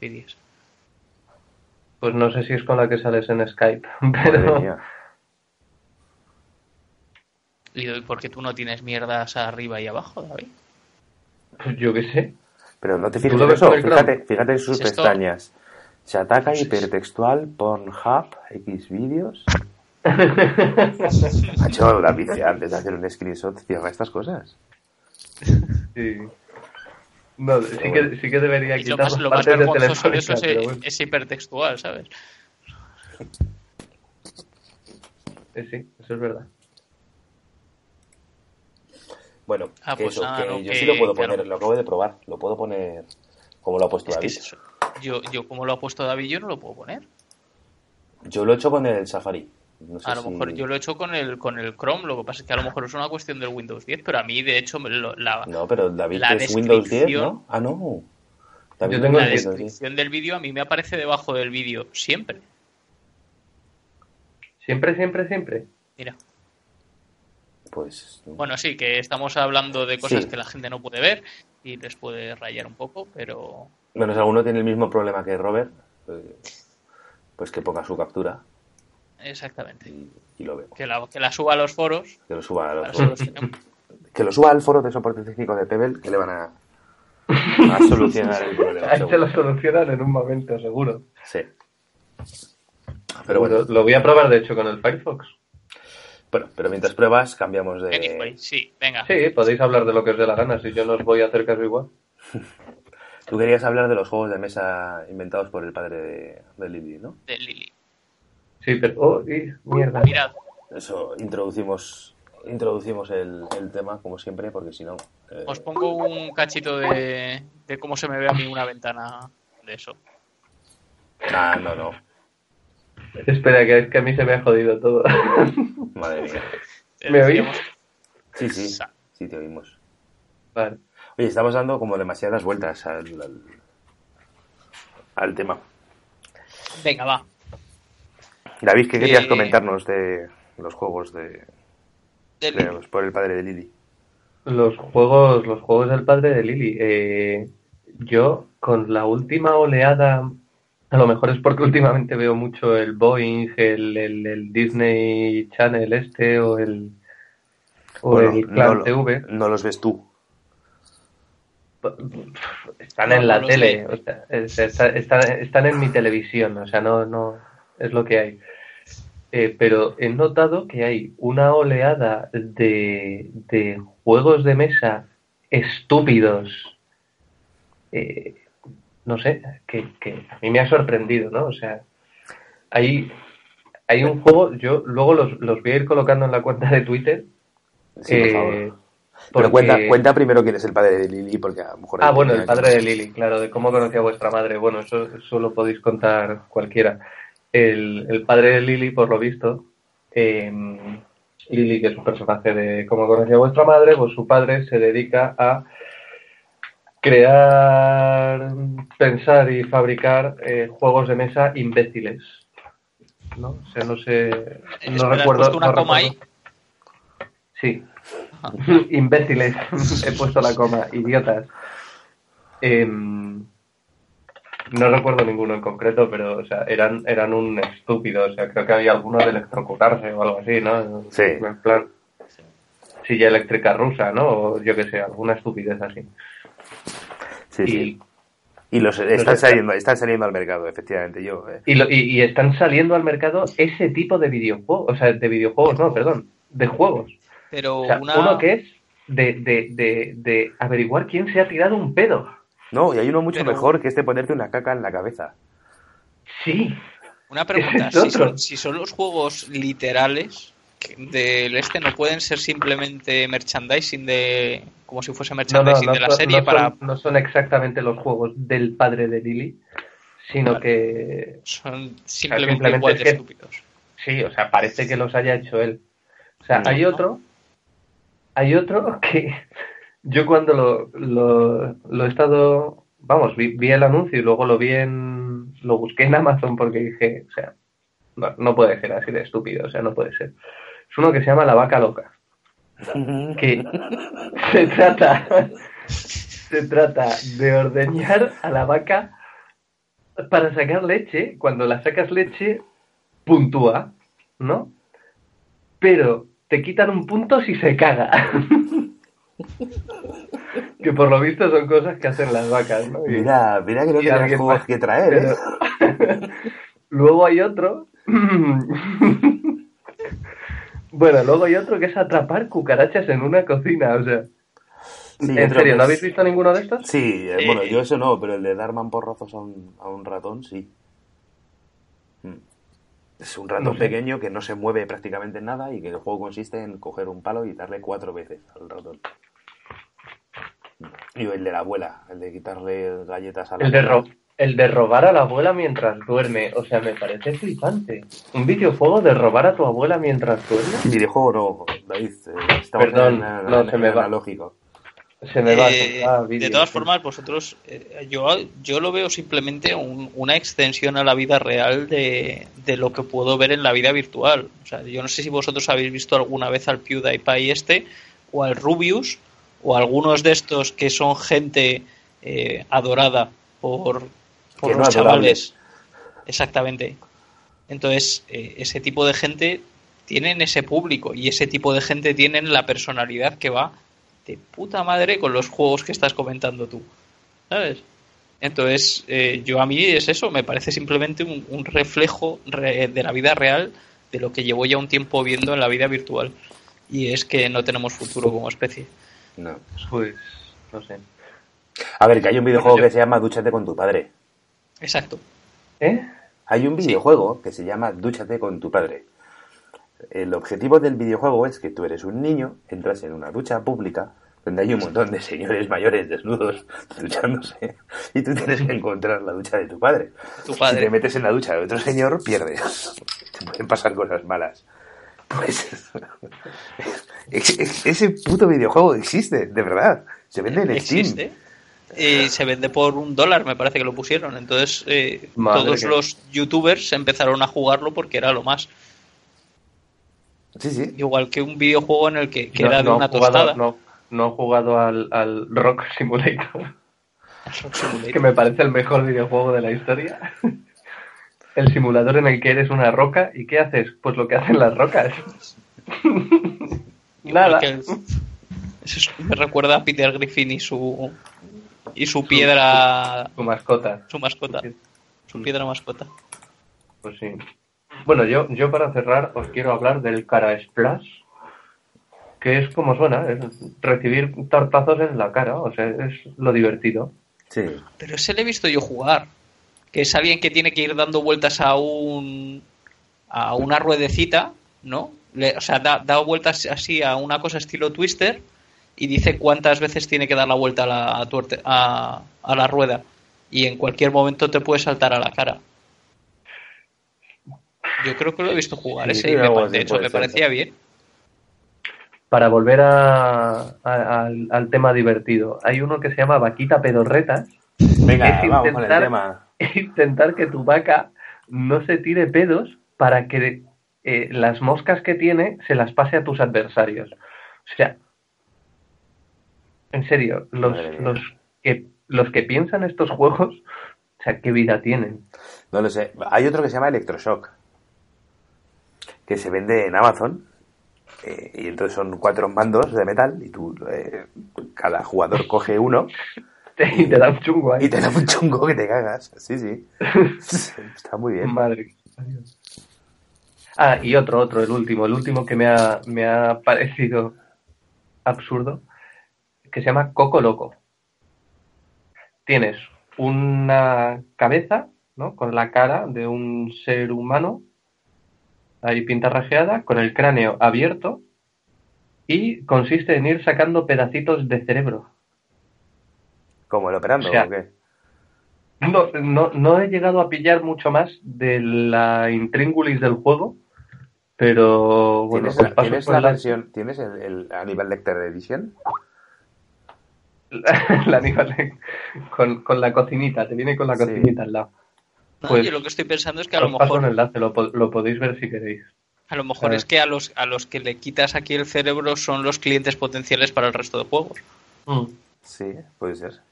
de. Pues no sé si es con la que sales en Skype, Madre pero mía. Y doy porque tú no tienes mierdas arriba y abajo, David. pues yo qué sé. Pero no te ¿Tú fijes en eso, fíjate, fíjate en sus pestañas. Se ataca hipertextual, Pornhub, X vídeos. Macho, David, antes de hacer un screenshot, cierra estas cosas. Sí. No, sí que, sí que debería Y lo quitar más, las lo más partes de vergonzoso de eso es, bueno. es hipertextual, ¿sabes? Eh, sí, eso es verdad. Bueno, Ah, que pues eso, nada, que no, yo que- sí lo puedo lo- poner, lo acabo de probar, lo puedo poner como lo ha puesto Es que David. es. Yo, yo como lo ha puesto David, yo no lo puedo poner. Yo lo he hecho con el Safari. No sé A lo si- mejor yo lo he hecho con el, con el Chrome, lo que pasa es que a lo mejor es una cuestión del Windows 10, pero a mí de hecho me lo- la, No, pero David La es Windows 10, descripción- ¿no? Ah, no. David Yo tengo la el es Windows 10. descripción del vídeo a mí me aparece debajo del vídeo siempre. Siempre, siempre, siempre. Mira. Pues Bueno, sí, que estamos hablando de cosas Sí. que la gente no puede ver y les puede rayar un poco, pero Bueno, si alguno tiene el mismo problema que Robert, eh, pues que ponga su captura exactamente. y, y lo vemos. Que la, que la suba a los foros. Que lo suba a los foros. Que lo suba al foro de soporte técnico de Pebble, que le van a, a solucionar el problema. Ahí lo solucionan en un momento, seguro. Sí. Pero bueno, lo voy a probar, de hecho, con el Firefox. Bueno, pero mientras pruebas, cambiamos de. Anyway, sí, venga. Sí, podéis hablar de lo que os dé la gana, si yo no os voy a hacer caso igual. Tú querías hablar de los juegos de mesa inventados por el padre de, de Lily, ¿no? De Lili. Sí, pero... Oh, y- mierda. Mirad, Eso, introducimos introducimos el, el tema, como siempre, porque si no. eh, os pongo un cachito de, de cómo se me ve a mí una ventana de eso. nah, no, no. Espera, que es que a mí se me ha jodido todo. Madre mía. ¿Me oís? Sí, sí, sí, te oímos. vale. Oye, estamos dando como demasiadas vueltas al, al, al tema. Venga, va. David, ¿qué querías Eh, comentarnos de los juegos de, De de Lili. los por el padre de Lily? Los juegos, los juegos del padre de Lily. Eh, yo, con la última oleada, a lo mejor es porque últimamente veo mucho el Boeing, el, el, el Disney Channel este o el, o Bueno, el Clan no, TV. no los ves tú. Están No, en la no tele, o sea, es- está- están, están en mi televisión, o sea, no, no, es lo que hay. Eh, pero he notado que hay una oleada de, de juegos de mesa estúpidos, eh, no sé, que, que a mí me ha sorprendido, ¿no? O sea, hay, hay un juego, yo luego los, los voy a ir colocando en la cuenta de Twitter. Sí, por eh, favor. porque- Pero cuenta, cuenta primero quién es el padre de Lily, porque a lo mejor... Ah, bueno, el padre que- de Lily, claro, de cómo conocía a vuestra madre. Bueno, eso, eso lo podéis contar cualquiera. El, el padre de Lily, por lo visto, eh, Lily, que es un personaje de cómo conocía vuestra madre, pues su padre se dedica a crear, pensar y fabricar eh, juegos de mesa imbéciles. ¿No? O sea, no sé. No Espera, ¿has recuerdo. puesto una no coma recuerdo. Sí. Imbéciles. He puesto la coma. Idiotas. Em, no recuerdo ninguno en concreto, pero o sea, eran, eran un estúpido. O sea, creo que había alguno de electrocutarse o algo así, ¿no? Sí. En plan. Silla eléctrica rusa, ¿no? O yo qué sé, alguna estupidez así. Sí, sí. Y, Y los están saliendo, están saliendo al mercado, efectivamente. Yo, eh, y, lo- y- y están saliendo al mercado ese tipo de videojuegos. O sea, de videojuegos, no, perdón. De juegos. Pero O sea, una... uno que es de, de, de, de averiguar quién se ha tirado un pedo. No, y hay uno mucho Pero- mejor que es de ponerte una caca en la cabeza. Sí. Una pregunta, si son, si son los juegos literales del este, ¿no pueden ser simplemente merchandising de... como si fuese No, no, merchandising no de la son, serie no para... son- no son exactamente los juegos del padre de Lily, sino Vale. que Son simplemente, simplemente igual es de que- estúpidos. sí, o sea, parece que los haya hecho él. O sea, hay otro, hay otro que yo cuando lo, lo, lo he estado, vamos, vi, vi el anuncio y luego lo vi en, lo busqué en Amazon porque dije, o sea, no, no puede ser así de estúpido, o sea, no puede ser. Es uno que se llama La Vaca Loca. que se trata se trata de ordeñar a la vaca para sacar leche. Cuando la sacas leche, puntúa, ¿no? Pero te quitan un punto si se caga. que por lo visto son cosas que hacen las vacas, ¿no? Y- Mira, mira que no tienes juegos que traer, ¿eh? pero- luego hay otro. bueno, luego hay otro que es atrapar cucarachas en una cocina, o sea. Sí, ¿En serio? ¿No es- habéis visto ninguno de estos? Sí, eh, Sí. bueno, yo eso no, pero el de dar mamporrozos a un, a un ratón, sí. Mm. Es un ratón No sé. pequeño que no se mueve prácticamente en nada y que el juego consiste en coger un palo y darle cuatro veces al ratón. Y el de la abuela, el de quitarle galletas a la El de, abuela. El de robar a la abuela mientras duerme. O sea, me parece flipante. Un videojuego de robar a tu abuela mientras duerme. Videojuego no, David. eh, estamos Perdón, en, en- no, en se me va. analógico. Se me va, Eh, va vídeo, de todas sí. formas, vosotros, eh, yo, yo lo veo simplemente un- una extensión a la vida real de, de lo que puedo ver en la vida virtual. O sea, yo no sé si vosotros habéis visto alguna vez al PewDiePie este, o al Rubius, o algunos de estos que son gente eh, adorada por, por Que no los chavales. Exactamente. Entonces, eh, ese tipo de gente tienen ese público y ese tipo de gente tienen la personalidad que va de puta madre con los juegos que estás comentando tú. ¿Sabes? Entonces, eh, yo a mí es eso, me parece simplemente un, un reflejo re- de la vida real de lo que llevo ya un tiempo viendo en la vida virtual. Y es que no tenemos futuro como especie. No. Pues, no sé. A ver, que hay un videojuego Bueno, yo- que se llama Dúchate con tu padre. Exacto. ¿Eh? Hay un videojuego que se llama Dúchate con tu padre. El objetivo del videojuego es que tú eres un niño, entras en una ducha pública donde hay un montón de señores mayores desnudos duchándose y tú tienes que encontrar la ducha de tu padre. Tu Si padre. te metes en la ducha de otro señor, pierdes. Te pueden pasar cosas malas. Pues es- es- ese puto videojuego existe, de verdad. Se vende en Steam. existe y se vende por un dólar me parece que lo pusieron entonces eh, todos que- los youtubers empezaron a jugarlo porque era lo más Sí, sí. igual que un videojuego en el que, que No- era de no una jugado- tostada No, no he jugado al, al Rock Simulator, Rock Simulator. que me parece el mejor videojuego de la historia. El simulador en el que eres una roca y ¿qué haces? Pues lo que hacen las rocas. Nada. eso es- me recuerda a Peter Griffin y su y su piedra Tu mascota. su mascota su piedra mascota Pues sí. Bueno, yo, yo para cerrar os quiero hablar del cara splash, que es como suena, es recibir tartazos en la cara, o sea, es lo divertido. Sí. pero ese le he visto yo jugar que es alguien que tiene que ir dando vueltas a un a una ruedecita no Le- o sea da, da vueltas así a una cosa estilo twister y dice cuántas veces tiene que dar la vuelta a la, a, tuerte- a- a la rueda y en cualquier momento te puede saltar a la cara Yo creo que lo he visto jugar Sí, ese y me así de hecho me ser. parecía bien. Para volver a, a- al, al tema divertido, hay uno que se llama Vaquita Pedorretas. Venga, Es vamos con el intentar- tema. intentar que tu vaca no se tire pedos para que eh, las moscas que tiene se las pase a tus adversarios. O sea, en serio, los, los, que, los que piensan estos juegos, o sea, ¿qué vida tienen? No lo sé. Hay otro que se llama Electroshock. Que se vende en Amazon. eh, y entonces son cuatro mandos de metal. Y tú, eh, cada jugador coge uno. Y te da un chungo ahí. Y te da un chungo que te cagas. Sí, sí. Está muy bien. Madre. Ah, y otro, otro, el último, el último que me ha, me ha parecido absurdo, que se llama Coco Loco. Tienes una cabeza, ¿no? Con la cara de un ser humano, ahí pintarrajeada, con el cráneo abierto, y consiste en ir sacando pedacitos de cerebro. ¿Cómo el operando O sea, o qué? No, no, no he llegado a pillar mucho más de la intríngulis del juego, pero bueno, ¿Tienes, pues la, paso tienes la la- versión, ¿tienes el, el Aníbal Lecter Edition? la Lecter con, con la cocinita, te viene con la Sí. cocinita al lado. No, Pues, yo lo que estoy pensando es que a lo Os paso un mejor, enlace, lo, lo podéis ver si queréis. a lo mejor A es que a los, a los que le quitas aquí el cerebro son los clientes potenciales para el resto de juegos. Mm, Sí, puede ser.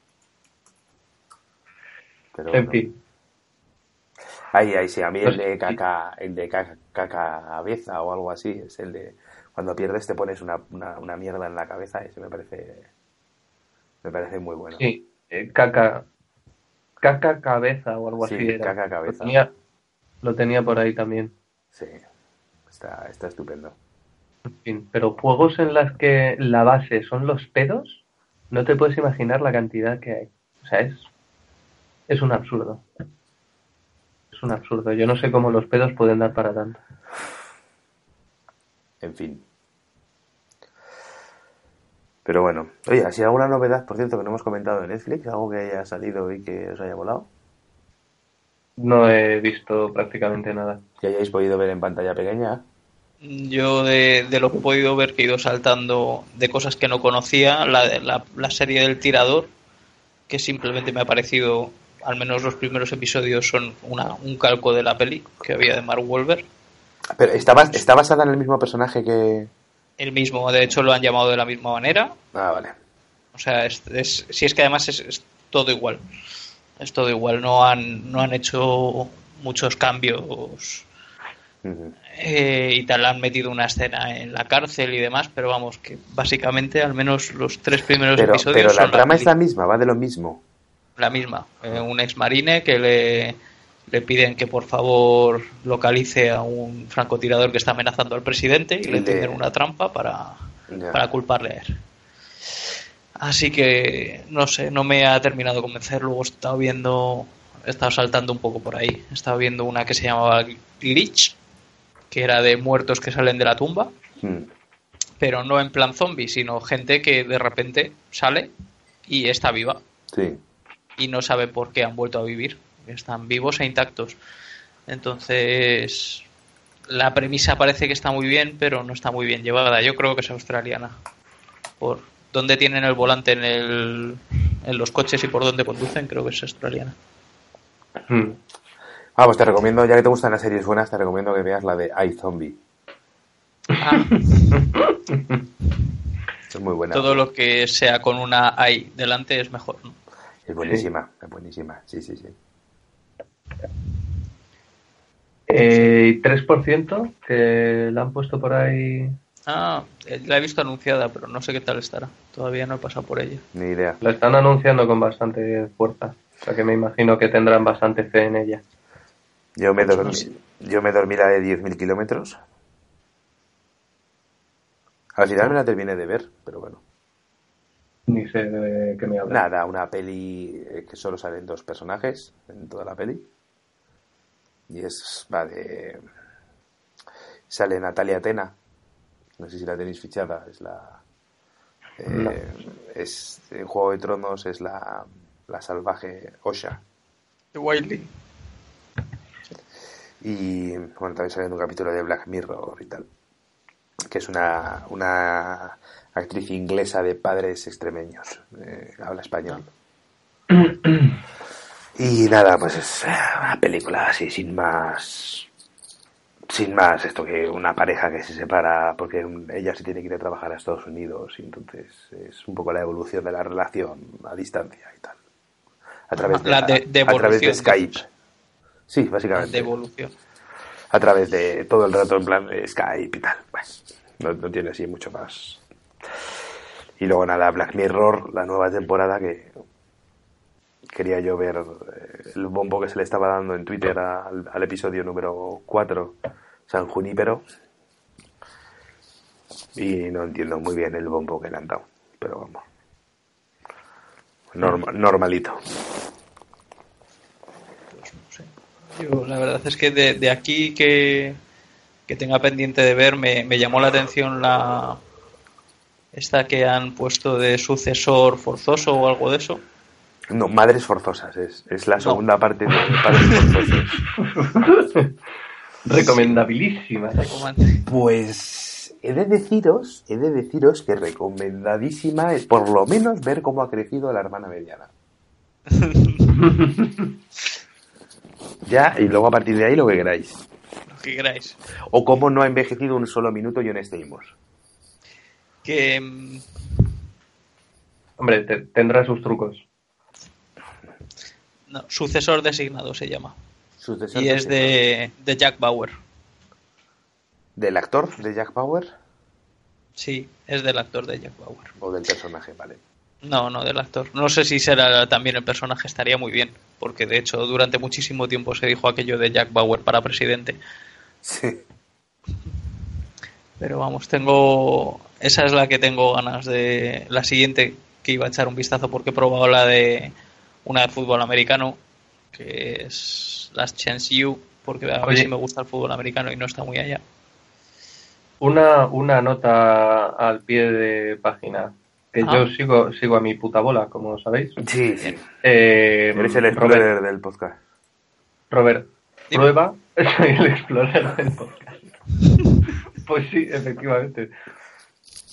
Pero En bueno. fin, Ahí, ahí sí, a mí el Pues, de sí. caca, el de caca, caca cabeza o algo así, es el de cuando pierdes te pones una, una, una mierda en la cabeza, ese me parece me parece muy bueno. sí, eh, caca, caca cabeza o algo Sí, así era. caca cabeza. Lo tenía, lo tenía por ahí también. Sí, está, está estupendo. En fin, pero juegos en las que la base son los pedos, no te puedes imaginar la cantidad que hay. O sea, es, es un absurdo. Es un absurdo. Yo no sé cómo los pedos pueden dar para tanto. En fin. Pero bueno, oye, ¿ha sido alguna novedad, por cierto, que no hemos comentado de Netflix? ¿Algo que haya salido y que os haya volado? No he visto prácticamente nada. Que hayáis podido ver en pantalla pequeña. Yo de, de lo que he podido ver que he ido saltando de cosas que no conocía, la, la, la serie del tirador, que simplemente me ha parecido, al menos los primeros episodios son una, un calco de la peli que había de Mark Wahlberg. Pero está, bas- está basada en el mismo personaje que... El mismo, de hecho lo han llamado de la misma manera. Ah, vale. O sea, es, es- si es que además es, es todo igual. Es todo igual, no han, no han hecho muchos cambios eh, y tal, han metido una escena en la cárcel y demás, pero vamos, que básicamente al menos los tres primeros Pero, episodios pero la son trama es peli- la misma, va de lo mismo. la misma. Eh, un ex marine que le, le piden que por favor localice a un francotirador que está amenazando al presidente y le tienden una trampa para, para culparle a él. Así que no sé, no me ha terminado de convencer. Luego he estado viendo, he estado saltando un poco por ahí. He estado viendo una que se llamaba Glitch, que era de muertos que salen de la tumba, Mm. pero no en plan zombie, sino gente que de repente sale y está viva Sí. y no sabe por qué han vuelto a vivir. Están vivos e intactos. Entonces, la premisa parece que está muy bien, pero no está muy bien llevada. Yo creo que es australiana. Por dónde tienen el volante en, el, en los coches y por dónde conducen, creo que es australiana. Mm. Vamos, te recomiendo, ya que te gustan las series buenas, te recomiendo que veas la de iZombie. Ah, Es muy buena. todo lo que sea con una I delante es mejor. ¿no? Es buenísima, es buenísima. Sí, sí, sí. Eh, y 3% que la han puesto por ahí. Ah, eh, la he visto anunciada, pero no sé qué tal estará. Todavía no he pasado por ella. Ni idea. La están anunciando con bastante fuerza. O sea que me imagino que tendrán bastante fe en ella. Yo me dormí, yo me dormí la de 10.000 kilómetros. Al final me la terminé de ver, pero bueno. Ni sé de qué me hablas. Nada, una peli eh, que solo salen dos personajes en toda la peli. Y es, va de... Sale Natalia Tena. No sé si la tenéis fichada. Es la... eh, No. Es en Juego de Tronos es la, la salvaje Osha. The Wildling. Y bueno, también saliendo un capítulo de Black Mirror y tal. Que es una, una actriz inglesa de padres extremeños. eh, habla español. Y nada, pues es eh, una película así, sin más. Sin más, esto que una pareja que se separa porque ella se tiene que ir a trabajar a Estados Unidos y entonces es un poco la evolución de la relación a distancia y tal. A través de, La de- a través de Skype. Sí, básicamente. de evolución. A través de todo el rato en plan de Skype y tal. Pues, no, no tiene así mucho más. Y luego nada, Black Mirror, la nueva temporada que quería yo ver eh, el bombo que se le estaba dando en Twitter al, al episodio número 4, San Junípero. Y no entiendo muy bien el bombo que le han dado, pero vamos. Norma- normalito. Pues no sé. Yo la verdad es que de, de aquí que, que tenga pendiente de ver me, me llamó la atención la esta que han puesto de sucesor forzoso o algo de eso. No, Madres Forzosas, es, es la segunda parte de Padres Forzosos. Recomendabilísima. Pues he de deciros, he de deciros que recomendadísima es por lo menos ver cómo ha crecido la hermana mediana. ya, y luego a partir de ahí lo que queráis. Lo que queráis. O cómo no ha envejecido un solo minuto John Stamos. Que mm, Hombre, te- tendrá sus trucos. No, sucesor designado se llama. Sucesor Y es de, de Jack Bauer. ¿Del actor de Jack Bauer Sí, es del actor de Jack Bauer. o del personaje? Vale. No, no del actor. No sé si será también el personaje, estaría muy bien. Porque de hecho, durante muchísimo tiempo se dijo aquello de Jack Bauer para presidente. Sí. Pero vamos, tengo. Esa es la que tengo ganas de. La siguiente que iba a echar un vistazo porque he probado la de una de fútbol americano, que es Last Chance U, porque a ver si me gusta el fútbol americano y no está muy allá. Una, una nota al pie de página. Que Ah. yo sigo, sigo a mi puta bola, como sabéis. Sí, sí. Eh, Eres el Robert, explorer del podcast. Robert, Dime. prueba. Soy el explorer del podcast. pues sí, efectivamente.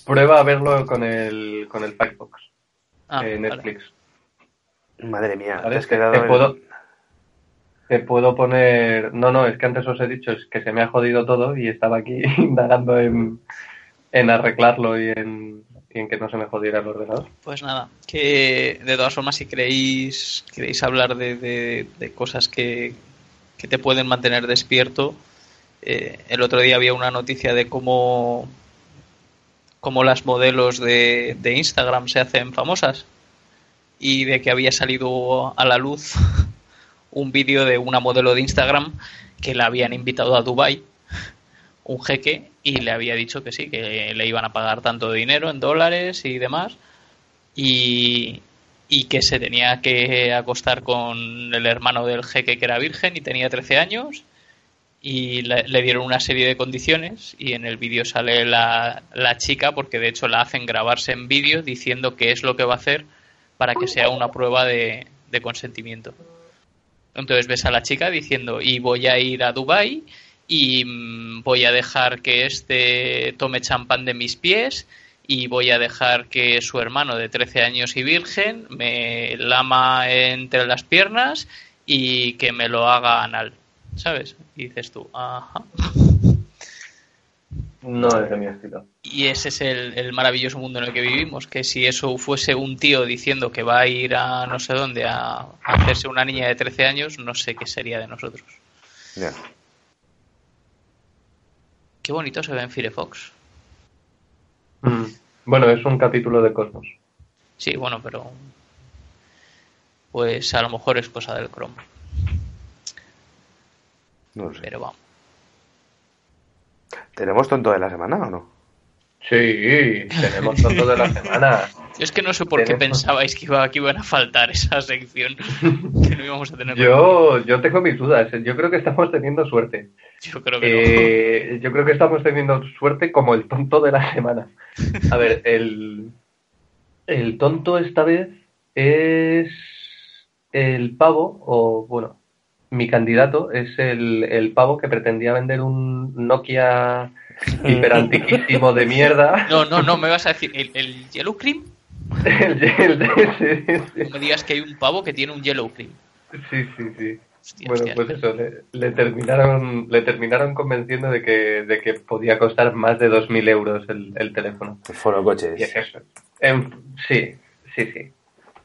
Prueba a verlo con el, con el Firefox Ah, de vale. Madre mía, ¿Vale? te has Te- quedado te en- puedo- Te puedo poner. No, no, es que antes os he dicho es que se me ha jodido todo y estaba aquí indagando en, en arreglarlo y en, y en que no se me jodiera el ordenador. Pues nada, que de todas formas, si queréis, queréis hablar de, de- de cosas que, que te pueden mantener despierto, eh, el otro día había una noticia de cómo, cómo las modelos de, de Instagram se hacen famosas y de que había salido a la luz un vídeo de una modelo de Instagram que la habían invitado a Dubai un jeque y le había dicho que sí, que le iban a pagar tanto dinero en dólares y demás y, y que se tenía que acostar con el hermano del jeque que era virgen y tenía 13 años y le, le dieron una serie de condiciones y en el vídeo sale la, la chica porque de hecho la hacen grabarse en vídeo diciendo qué es lo que va a hacer para que sea una prueba de, consentimiento. Entonces ves a la chica diciendo y voy a ir a Dubai y mm, voy a dejar que este tome champán de mis pies y voy a dejar que su hermano de 13 años y virgen me lama entre las piernas y que me lo haga anal, ¿sabes? Y dices tú, ajá. No es de mi estilo. Y ese es el, el maravilloso mundo en el que vivimos, que si eso fuese un tío diciendo que va a ir a no sé dónde a, a hacerse una niña de 13 años, no sé qué sería de nosotros. Ya. Qué bonito se ve en Firefox. Mm. Bueno, es un capítulo de Cosmos. Sí, bueno, pero pues a lo mejor es cosa del Chrome, No lo sé. pero vamos. ¿Tenemos tonto de la semana o no? Sí, tenemos tonto de la semana. Yo es que no sé por qué pensabais que, iba, que iban a faltar esa sección, que no íbamos a tener. Yo, yo tengo mis dudas. Yo creo que estamos teniendo suerte. Yo creo que no. Eh, yo creo que estamos teniendo suerte como el tonto de la semana. A ver, el, el tonto esta vez es el pavo, o bueno, mi candidato es el, el pavo que pretendía vender un Nokia hiperantiquísimo de mierda. No, no, no, me vas a decir, ¿el, el Yellow Cream? El- el- ese- No me digas que hay un pavo que tiene un Yellow Cream. sí, sí, sí. Hostia, Bueno, hostia. pues eso, le, le terminaron le terminaron convenciendo de que, de que podía costar más de 2.000 euros el, el teléfono. El foro coches. Y es eso. En- sí, sí, sí.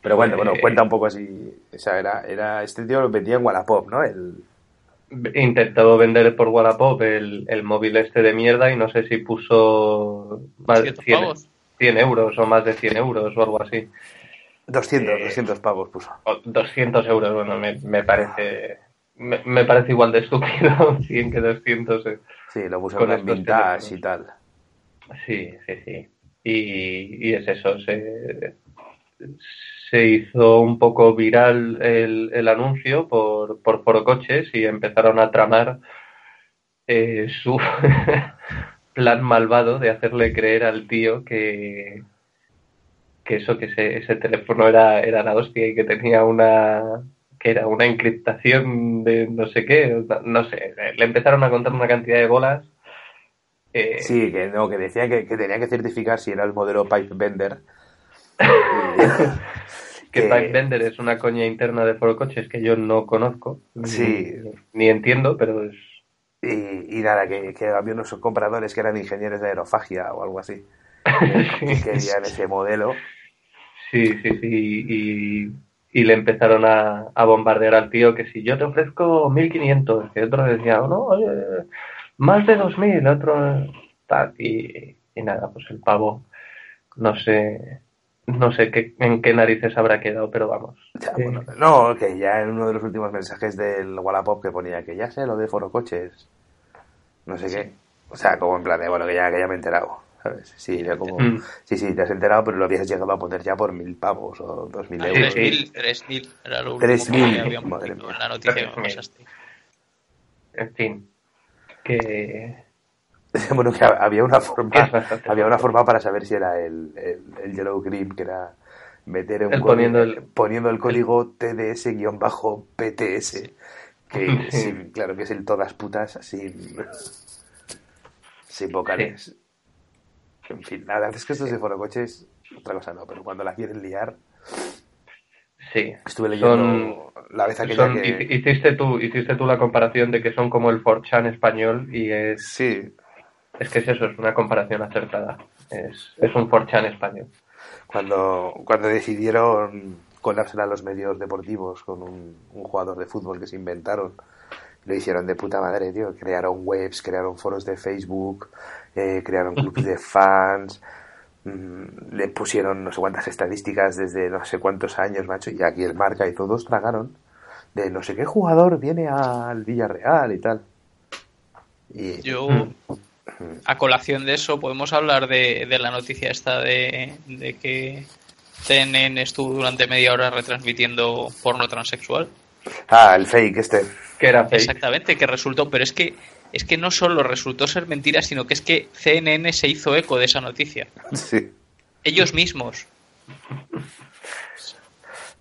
Pero bueno, bueno, Eh, cuenta un poco así. O sea, era, era, este tío lo vendía en Wallapop, ¿no? El, Intentó vender por Wallapop el, el móvil este de mierda y no sé si puso más de 200 100, pavos. 100 euros o más de 100 euros o algo así. 200, Eh, 200 pavos puso. O 200 euros, bueno, me, me parece me, me parece igual de estúpido 100 que 200. eh. Sí, lo puso con vintage y tal. Sí, sí, sí. Y, y es eso, se, se hizo un poco viral el, el anuncio por, por Foro Coches y empezaron a tramar eh, su plan malvado de hacerle creer al tío que, que eso, que ese, ese teléfono era, era la hostia y que tenía una que era una encriptación de no sé qué, no sé, le empezaron a contar una cantidad de bolas. eh, Sí, que no, que decía que, que tenía que certificar si era el modelo Pipe Bender. que que- Pipe Bender es una coña interna de Foro Coches que yo no conozco, Sí. ni, ni entiendo, pero es... Y, y nada, que, que había unos compradores que eran ingenieros de aerofagia o algo así. Que querían ese modelo. Sí, sí, sí, y, y le empezaron a, a bombardear al tío que si yo te ofrezco 1500, que otro decía, oh, no, oye, más de 2000, otro tal, y, y nada, pues el pavo, no sé, no sé qué, en qué narices habrá quedado, pero vamos. Ya, eh, bueno, no, que ya en uno de los últimos mensajes del Wallapop que ponía que ya sé lo de Foro Coches. No sé qué. O sea, como en plan de, bueno, que ya, que ya me he enterado. ¿Sabes? Sí, era como, Mm. sí, sí, te has enterado, pero lo habías llegado a poner ya por mil pavos o dos mil Ah, euros. 3.000, 3.000 era lo último 3.000, que habían madre mía. en la noticia que me 3.000. pasaste. en fin, que bueno, que había una forma, había una forma para saber si era el, el, el Yellow Cream, que era meter un El código- poniendo el- poniendo el código TDS-PTS, que Sí. claro que es el todas putas sin, sin vocales. En fin, la verdad es que estos de forocoches, otra cosa no, pero cuando la quieren liar, sí. estuve leyendo Son- la vez aquella Son- que... hici- Hiciste tú, hiciste tú la comparación de que son como el 4chan español y es, Sí, es que es eso, es una comparación acertada. Es, es un 4chan español. cuando, cuando decidieron colársela a los medios deportivos con un, un jugador de fútbol que se inventaron. Lo hicieron de puta madre, tío. Crearon webs, crearon foros de Facebook, eh, crearon clubs de fans, mm, le pusieron no sé cuántas estadísticas desde no sé cuántos años, macho, y aquí el marca y todos tragaron de no sé qué jugador viene al Villarreal y tal. Y Yo, Mm. A colación de eso, podemos hablar de, de la noticia esta de, de que CNN estuvo durante media hora retransmitiendo porno transexual. ah, el fake este. Que era fake. Exactamente, que resultó, pero es que es que no solo resultó ser mentira, sino que es que CNN se hizo eco de esa noticia. Sí. Ellos mismos.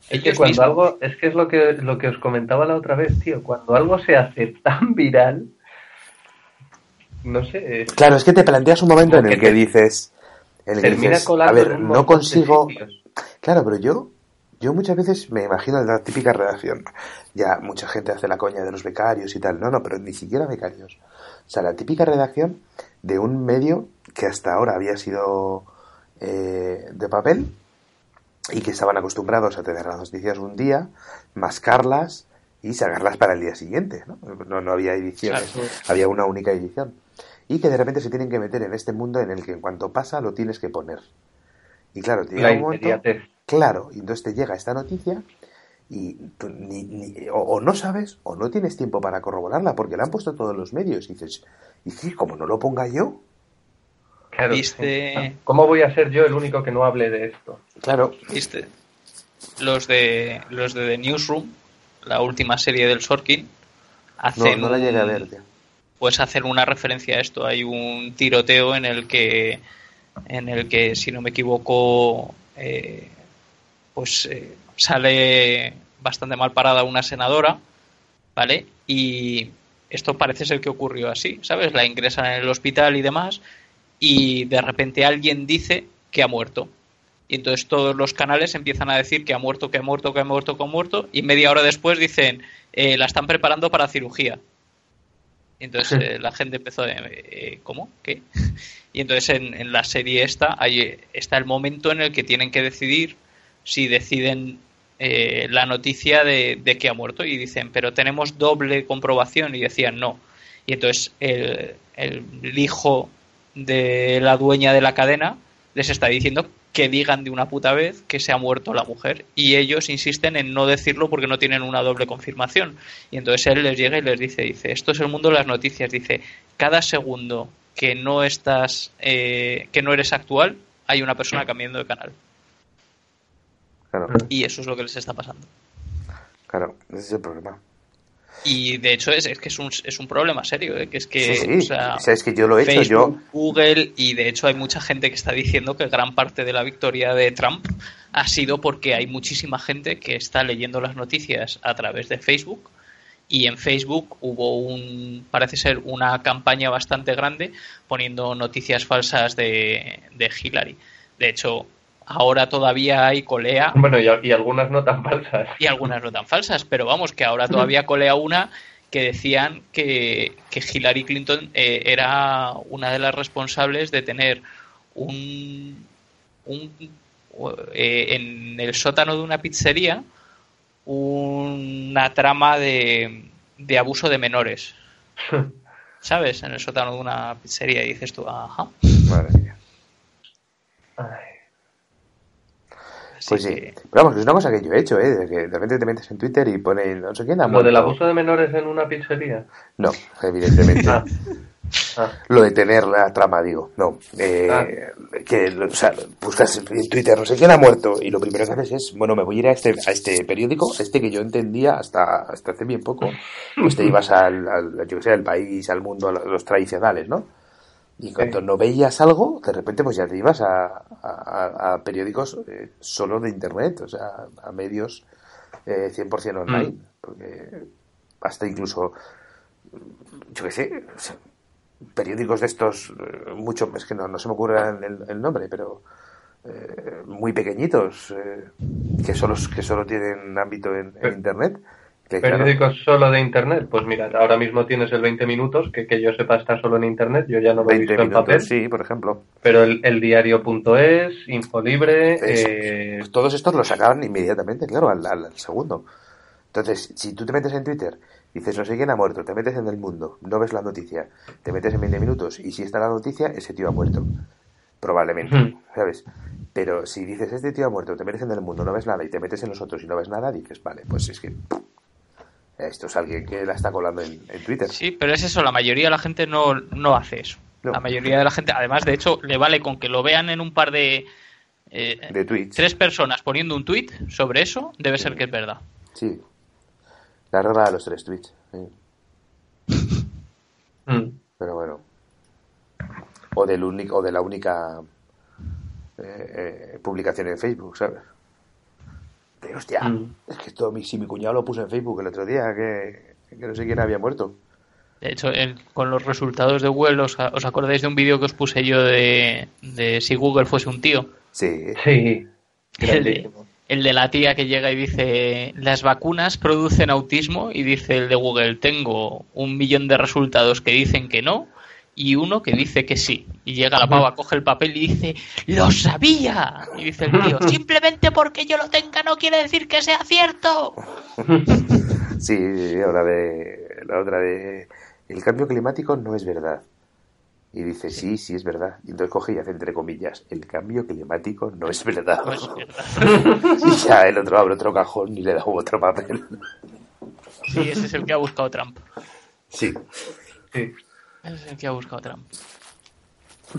Es que cuando mismos. algo, es que es lo que, lo que os comentaba la otra vez, tío, cuando algo se hace tan viral, no sé, es- Claro, es que te planteas un momento en el que te- dices, en el que termina dices, colando a ver, no consigo, claro, pero yo, yo muchas veces me imagino la típica redacción, ya mucha gente hace la coña de los becarios y tal, no, no, pero ni siquiera becarios, o sea, la típica redacción de un medio que hasta ahora había sido eh, de papel y que estaban acostumbrados a tener las noticias un día, mascarlas y sacarlas para el día siguiente, ¿no? No, no había ediciones, Claro. había una única edición. Y que de repente se tienen que meter en este mundo en el que en cuanto pasa lo tienes que poner. Y claro, te llega La un momento, claro, y entonces te llega esta noticia y tú ni- ni- o, o no sabes o no tienes tiempo para corroborarla porque la han puesto todos los medios y dices, ¿y qué? Como no lo ponga yo, Claro, Viste- sí. ¿Cómo voy a ser yo el único que no hable de esto? claro, ¿Viste? Los de los de The Newsroom, la última serie del Sorkin, no, hacen no la llegué a ver. tío. Pues hacen una referencia a esto. Hay un tiroteo en el que, en el que si no me equivoco, eh, pues eh, sale bastante mal parada una senadora ¿vale? Y esto parece ser que ocurrió así, ¿sabes? La ingresan en el hospital y demás, y de repente alguien dice que ha muerto. Y entonces todos los canales empiezan a decir que ha muerto, que ha muerto, que ha muerto, que ha muerto, y media hora después dicen, eh, la están preparando para cirugía. Entonces eh, la gente empezó de, eh, ¿cómo? ¿Qué? Y entonces en, en la serie esta hay, está el momento en el que tienen que decidir si deciden eh, la noticia de, de que ha muerto y dicen, pero tenemos doble comprobación y decían no. Y entonces el, el hijo de la dueña de la cadena les está diciendo que digan de una puta vez que se ha muerto la mujer y ellos insisten en no decirlo porque no tienen una doble confirmación. Y entonces él les llega y les dice dice esto es el mundo de las noticias dice cada segundo que no estás eh, que no eres actual hay una persona cambiando de canal Claro, y eso es lo que les está pasando. Claro, ese es el problema. Y de hecho es, es que es un, es un problema serio ¿eh? que es que sí, sí, o sea, o sea, es que yo lo he hecho, yo... Google y de hecho hay mucha gente que está diciendo que gran parte de la victoria de Trump ha sido porque hay muchísima gente que está leyendo las noticias a través de Facebook y en Facebook hubo un parece ser una campaña bastante grande poniendo noticias falsas de, de Hillary. De hecho, ahora todavía hay colea Bueno, y, y algunas no tan falsas. y algunas no tan falsas, pero vamos, que ahora todavía colea una que decían que, que Hillary Clinton eh, era una de las responsables de tener un, un eh, en el sótano de una pizzería una trama de, de abuso de menores. ¿Sabes? En el sótano de una pizzería y dices tú, ajá. Madre mía. Ay. Así Pues sí. que- Pero vamos, que es una cosa que yo he hecho, ¿eh? De que de repente te metes en Twitter y pone no sé quién ha Lo muerto. del abuso de menores en una pizzería. No, evidentemente. Ah. Ah. Lo de tener la trama, digo. No. Eh, Ah. Que, o sea, buscas en Twitter no sé quién ha muerto y lo primero que haces es, bueno, me voy a ir a este, a este periódico, este que yo entendía hasta, hasta hace bien poco. Pues te ibas al, al yo que sé, al país, al mundo, a los tradicionales, ¿no? Y cuando Sí. no veías algo, de repente pues ya te ibas a, a- a periódicos eh, solo de internet, o sea, a medios eh, 100% online, porque hasta incluso, yo qué sé, o sea, periódicos de estos, eh, mucho, es que no, no se me ocurre el, el nombre, pero eh, muy pequeñitos, eh, que solo, que solo tienen ámbito en, en internet. Claro, ¿Periódicos solo de internet? Pues mira, ahora mismo tienes el 20 minutos, que, que yo sepa está solo en internet, yo ya no lo he 20 visto en papel, sí, por ejemplo. pero el, el diario.es, Infolibre, Es- eh, pues todos estos los sacaban inmediatamente, claro, al, al- segundo. Entonces, si tú te metes en Twitter, dices no sé quién ha muerto, te metes en el mundo, no ves la noticia, te metes en 20 minutos y si está la noticia, ese tío ha muerto. Probablemente. ¿sabes? Pero si dices este tío ha muerto, te metes en el mundo, no ves nada y te metes en los otros y no ves nada, dices, vale, pues es que esto es alguien que la está colando en, en Twitter. Sí, pero es eso, la mayoría de la gente no, no hace eso. No. La mayoría de la gente, además, de hecho, le vale con que lo vean en un par de... eh, De tweets. tres personas poniendo un tweet sobre eso, debe ser que es verdad. Sí. La regla de los tres tweets. sí. mm, Pero bueno. O del único, o de la única eh, eh, publicación en Facebook, ¿sabes? Pero hostia, Mm. es que esto mi, si mi cuñado lo puso en Facebook el otro día, que, que no sé quién había muerto. De hecho, el- con los resultados de Google, ¿os, os acordáis de un vídeo que os puse yo de, de si Google fuese un tío? Sí, sí, El de, grandísimo. el de la tía que llega y dice, las vacunas producen autismo y dice el de Google, tengo un millón de resultados que dicen que no y uno que dice que sí. Y llega la pava, coge el papel y dice, ¡lo sabía! Y dice el tío, simplemente porque yo lo tenga no quiere decir que sea cierto. sí, ahora de la otra de el cambio climático no es verdad. Y dice, sí, sí es verdad. Y entonces coge y hace entre comillas, el cambio climático no es verdad. No es verdad. y ya el otro abre otro cajón y le da otro papel. Sí, ese es el que ha buscado Trump. Sí, Sí. Es el que ha buscado Trump.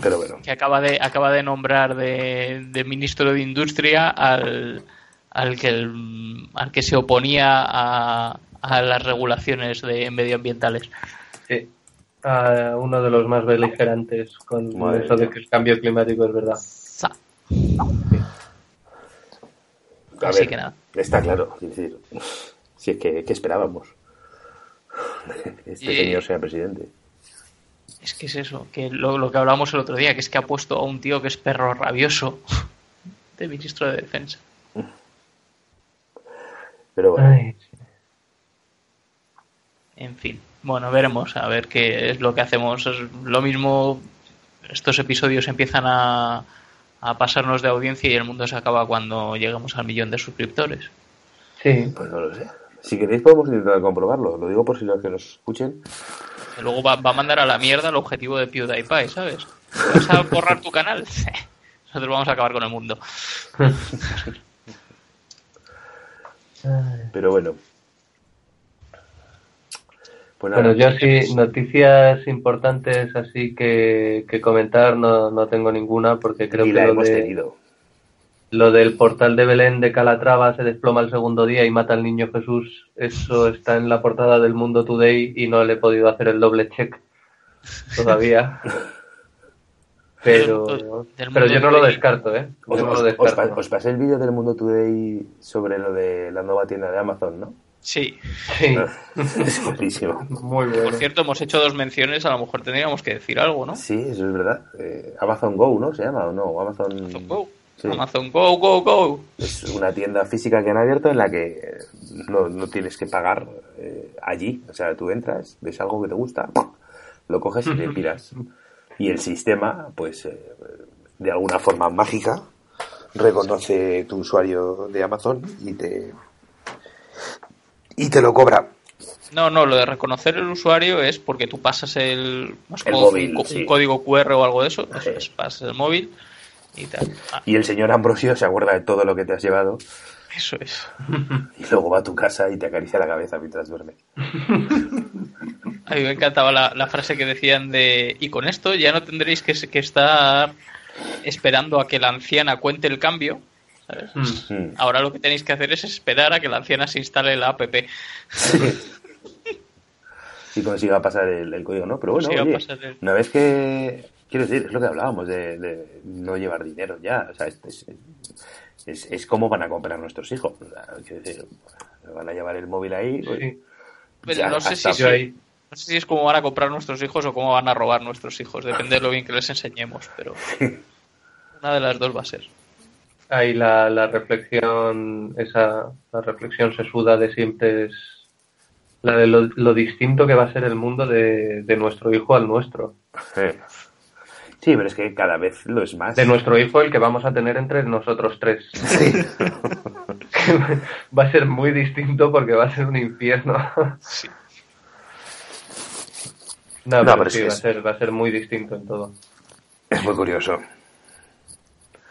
pero bueno. que acaba de acaba de nombrar de, de ministro de industria al al que el- al que se oponía a, a las regulaciones de medioambientales Sí. A uno de los más beligerantes con Madre eso de que el cambio climático es verdad. Sa- A Así ver, que nada. Está claro, es decir, si es que, ¿qué esperábamos? este Y- señor sea presidente. Es que es eso, que lo, lo que hablamos el otro día, que es que ha puesto a un tío que es perro rabioso de ministro de defensa. Pero bueno, Ay, sí. En fin, bueno, veremos a ver qué es lo que hacemos. Es lo mismo, estos episodios empiezan a, a pasarnos de audiencia y el mundo se acaba cuando lleguemos al millón de suscriptores. Sí, pues no lo sé. Si queréis podemos intentar comprobarlo. Lo digo por si los que nos escuchen. Que luego va, va a mandar a la mierda el objetivo de PewDiePie, ¿sabes? ¿Vas a borrar tu canal? Nosotros vamos a acabar con el mundo. Pero bueno. Pues Bueno, yo sí, noticias importantes así que, que comentar no, no tengo ninguna porque creo ni que la lo, hemos de- tenido. Lo del portal de Belén de Calatrava se desploma el segundo día y mata al niño Jesús, eso está en la portada del Mundo Today y no le he podido hacer el doble check todavía. Pero, Del pero Mundo yo no lo descarto, ¿eh? Os, no descarto. pasé el vídeo del Mundo Today sobre lo de la nueva tienda de Amazon, ¿no? Sí. Sí, es buenísimo. muy bueno. Por cierto, hemos hecho dos menciones, a lo mejor tendríamos que decir algo, ¿no? Sí, eso es verdad. Eh, Amazon Go, ¿no? ¿Se llama o no? Amazon, Amazon Go. Sí. Amazon Go, Go, Go. Es una tienda física que han abierto en la que eh, no, no tienes que pagar eh, allí. O sea, tú entras, ves algo que te gusta, lo coges y te piras. Y el sistema, pues, eh, de alguna forma mágica, reconoce tu usuario de Amazon y te, y te lo cobra. No, no, lo de reconocer el usuario es porque tú pasas el, móvil, un, co- sí. un código QR o algo de eso, eso Sí. es, pasas el móvil y tal. Ah, Y el señor Ambrosio se acuerda de todo lo que te has llevado eso es. y luego va a tu casa y te acaricia la cabeza mientras duermes. A mí me encantaba la, la frase que decían de y con esto ya no tendréis que, que estar esperando a que la anciana cuente el cambio. ¿sabes? Mm. Mm. Ahora lo que tenéis que hacer es esperar a que la anciana se instale la app. si consiga pasar el, el código, ¿no? Pero bueno, oye, el- una vez que, quiero decir, es lo que hablábamos de, de no llevar dinero ya, o sea, es, es, es, es cómo van a comprar nuestros hijos, o sea, quiero decir, van a llevar el móvil ahí, pues, Sí. Pero ya no sé si Yo sí. ahí, No sé si es cómo van a comprar nuestros hijos o cómo van a robar nuestros hijos. Depende de lo bien que les enseñemos, pero una de las dos va a ser. ahí la, la reflexión, esa la reflexión sesuda de siempre es la de lo, lo distinto que va a ser el mundo de, de nuestro hijo al nuestro. eh. Sí, pero es que cada vez lo es más. De nuestro hijo el que vamos a tener entre nosotros tres. Sí. va a ser muy distinto porque va a ser un infierno. Sí. No, No, pero, es sí, va, a ser, va a ser muy distinto en todo. Es muy curioso.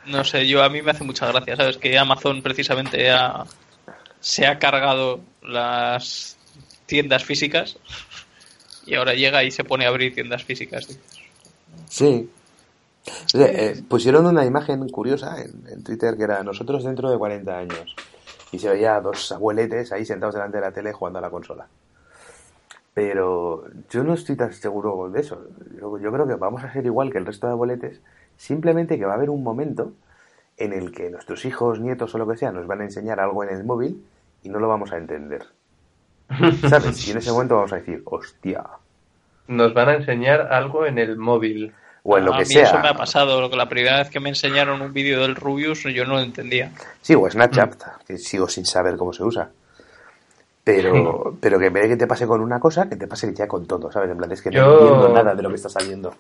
No sé, yo a mí me hace mucha gracia, ¿sabes? Que Amazon precisamente ha- se ha cargado las tiendas físicas y ahora llega y se pone a abrir tiendas físicas. Sí. Eh, pusieron una imagen curiosa en, en Twitter que era nosotros dentro de 40 años. Y se veía a dos abueletes ahí sentados delante de la tele jugando a la consola. Pero yo no estoy tan seguro de eso. Yo, yo creo que vamos a ser igual que el resto de abueletes. Simplemente que va a haber un momento en el que nuestros hijos, nietos o lo que sea nos van a enseñar algo en el móvil y no lo vamos a entender. ¿Sabes? Y en ese momento vamos a decir, hostia. Nos van a enseñar algo en el móvil. O en lo a que mí sea. eso me ha pasado. lo que La primera vez que me enseñaron un vídeo del Rubius yo no lo entendía. Sí, o Snapchat, que sigo sin saber cómo se usa. Pero, pero que en vez de que te pase con una cosa, que te pase ya con todo, ¿sabes? En plan, es que no entiendo nada de lo que está saliendo.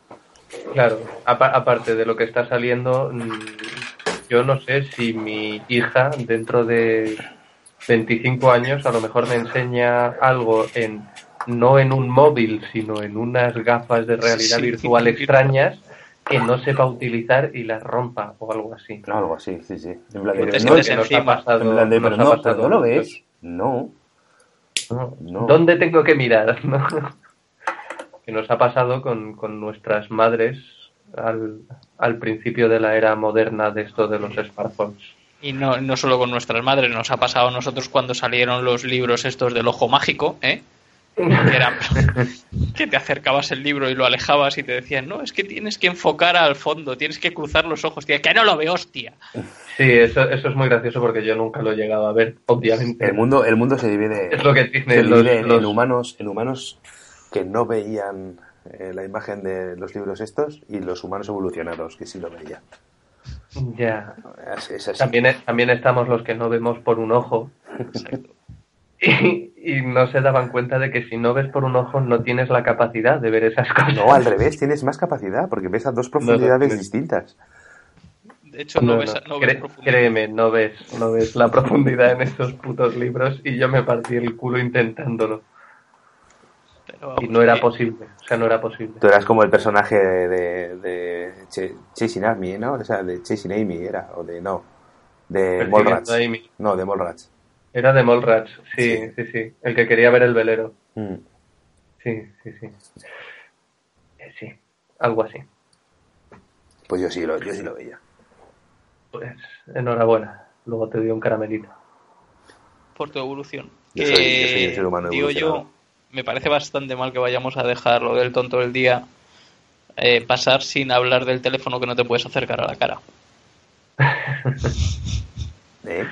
Claro, apa- aparte de lo que está saliendo, mm, yo no sé si mi hija dentro de 25 años a lo mejor me enseña algo en no en un móvil, sino en unas gafas de realidad Sí, virtual sí. extrañas que no sepa utilizar y las rompa o algo así. No, algo así, sí, sí. En plan, de, no, nos ha pasado- plan de, pero nos ha no, pasado no lo ves. No. No. No. ¿Dónde tengo que mirar? no? que nos ha pasado con, con nuestras madres al, al principio de la era moderna de esto de los smartphones. Y no, no solo con nuestras madres, nos ha pasado a nosotros cuando salieron los libros estos del ojo mágico, ¿eh? Que, era- que te acercabas el libro y lo alejabas y te decían, no, es que tienes que enfocar al fondo, tienes que cruzar los ojos, tía, que no lo veo, hostia. Sí, eso, eso es muy gracioso porque yo nunca lo he llegado a ver, obviamente. El mundo, el mundo se divide, Es lo que tiene se los- divide en- los- en humanos, en humanos que no veían eh, la imagen de los libros estos y los humanos evolucionados que sí lo veían. Ya. Es, es así. También, es- también estamos los que no vemos por un ojo Exacto. Y, y no se daban cuenta de que si no ves por un ojo no tienes la capacidad de ver esas cosas. No, al revés, tienes más capacidad porque ves a dos profundidades no. distintas. De hecho, no, No, ves, no. no ves profundidad. créeme, no ves, no ves la profundidad en estos putos libros y yo me partí el culo intentándolo. Pero, Y no era posible, o sea, no era posible. Tú eras como el personaje de, de Ch- Chasing Amy, ¿no? O sea, de Chasing Amy era, o de no, de Mallrats. No, de Mallrats. Era de Mallrats, sí, Sí. sí, sí, el que quería ver el velero. Mm. Sí, sí, sí. Eh, sí, algo así. Pues yo sí lo, yo sí lo veía. Pues enhorabuena, luego te dio un caramelito. por tu evolución. Yo Que, soy- yo soy un ser humano digo yo, me parece bastante mal que vayamos a dejar lo del tonto del día eh, pasar sin hablar del teléfono que no te puedes acercar a la cara. ¿Eh?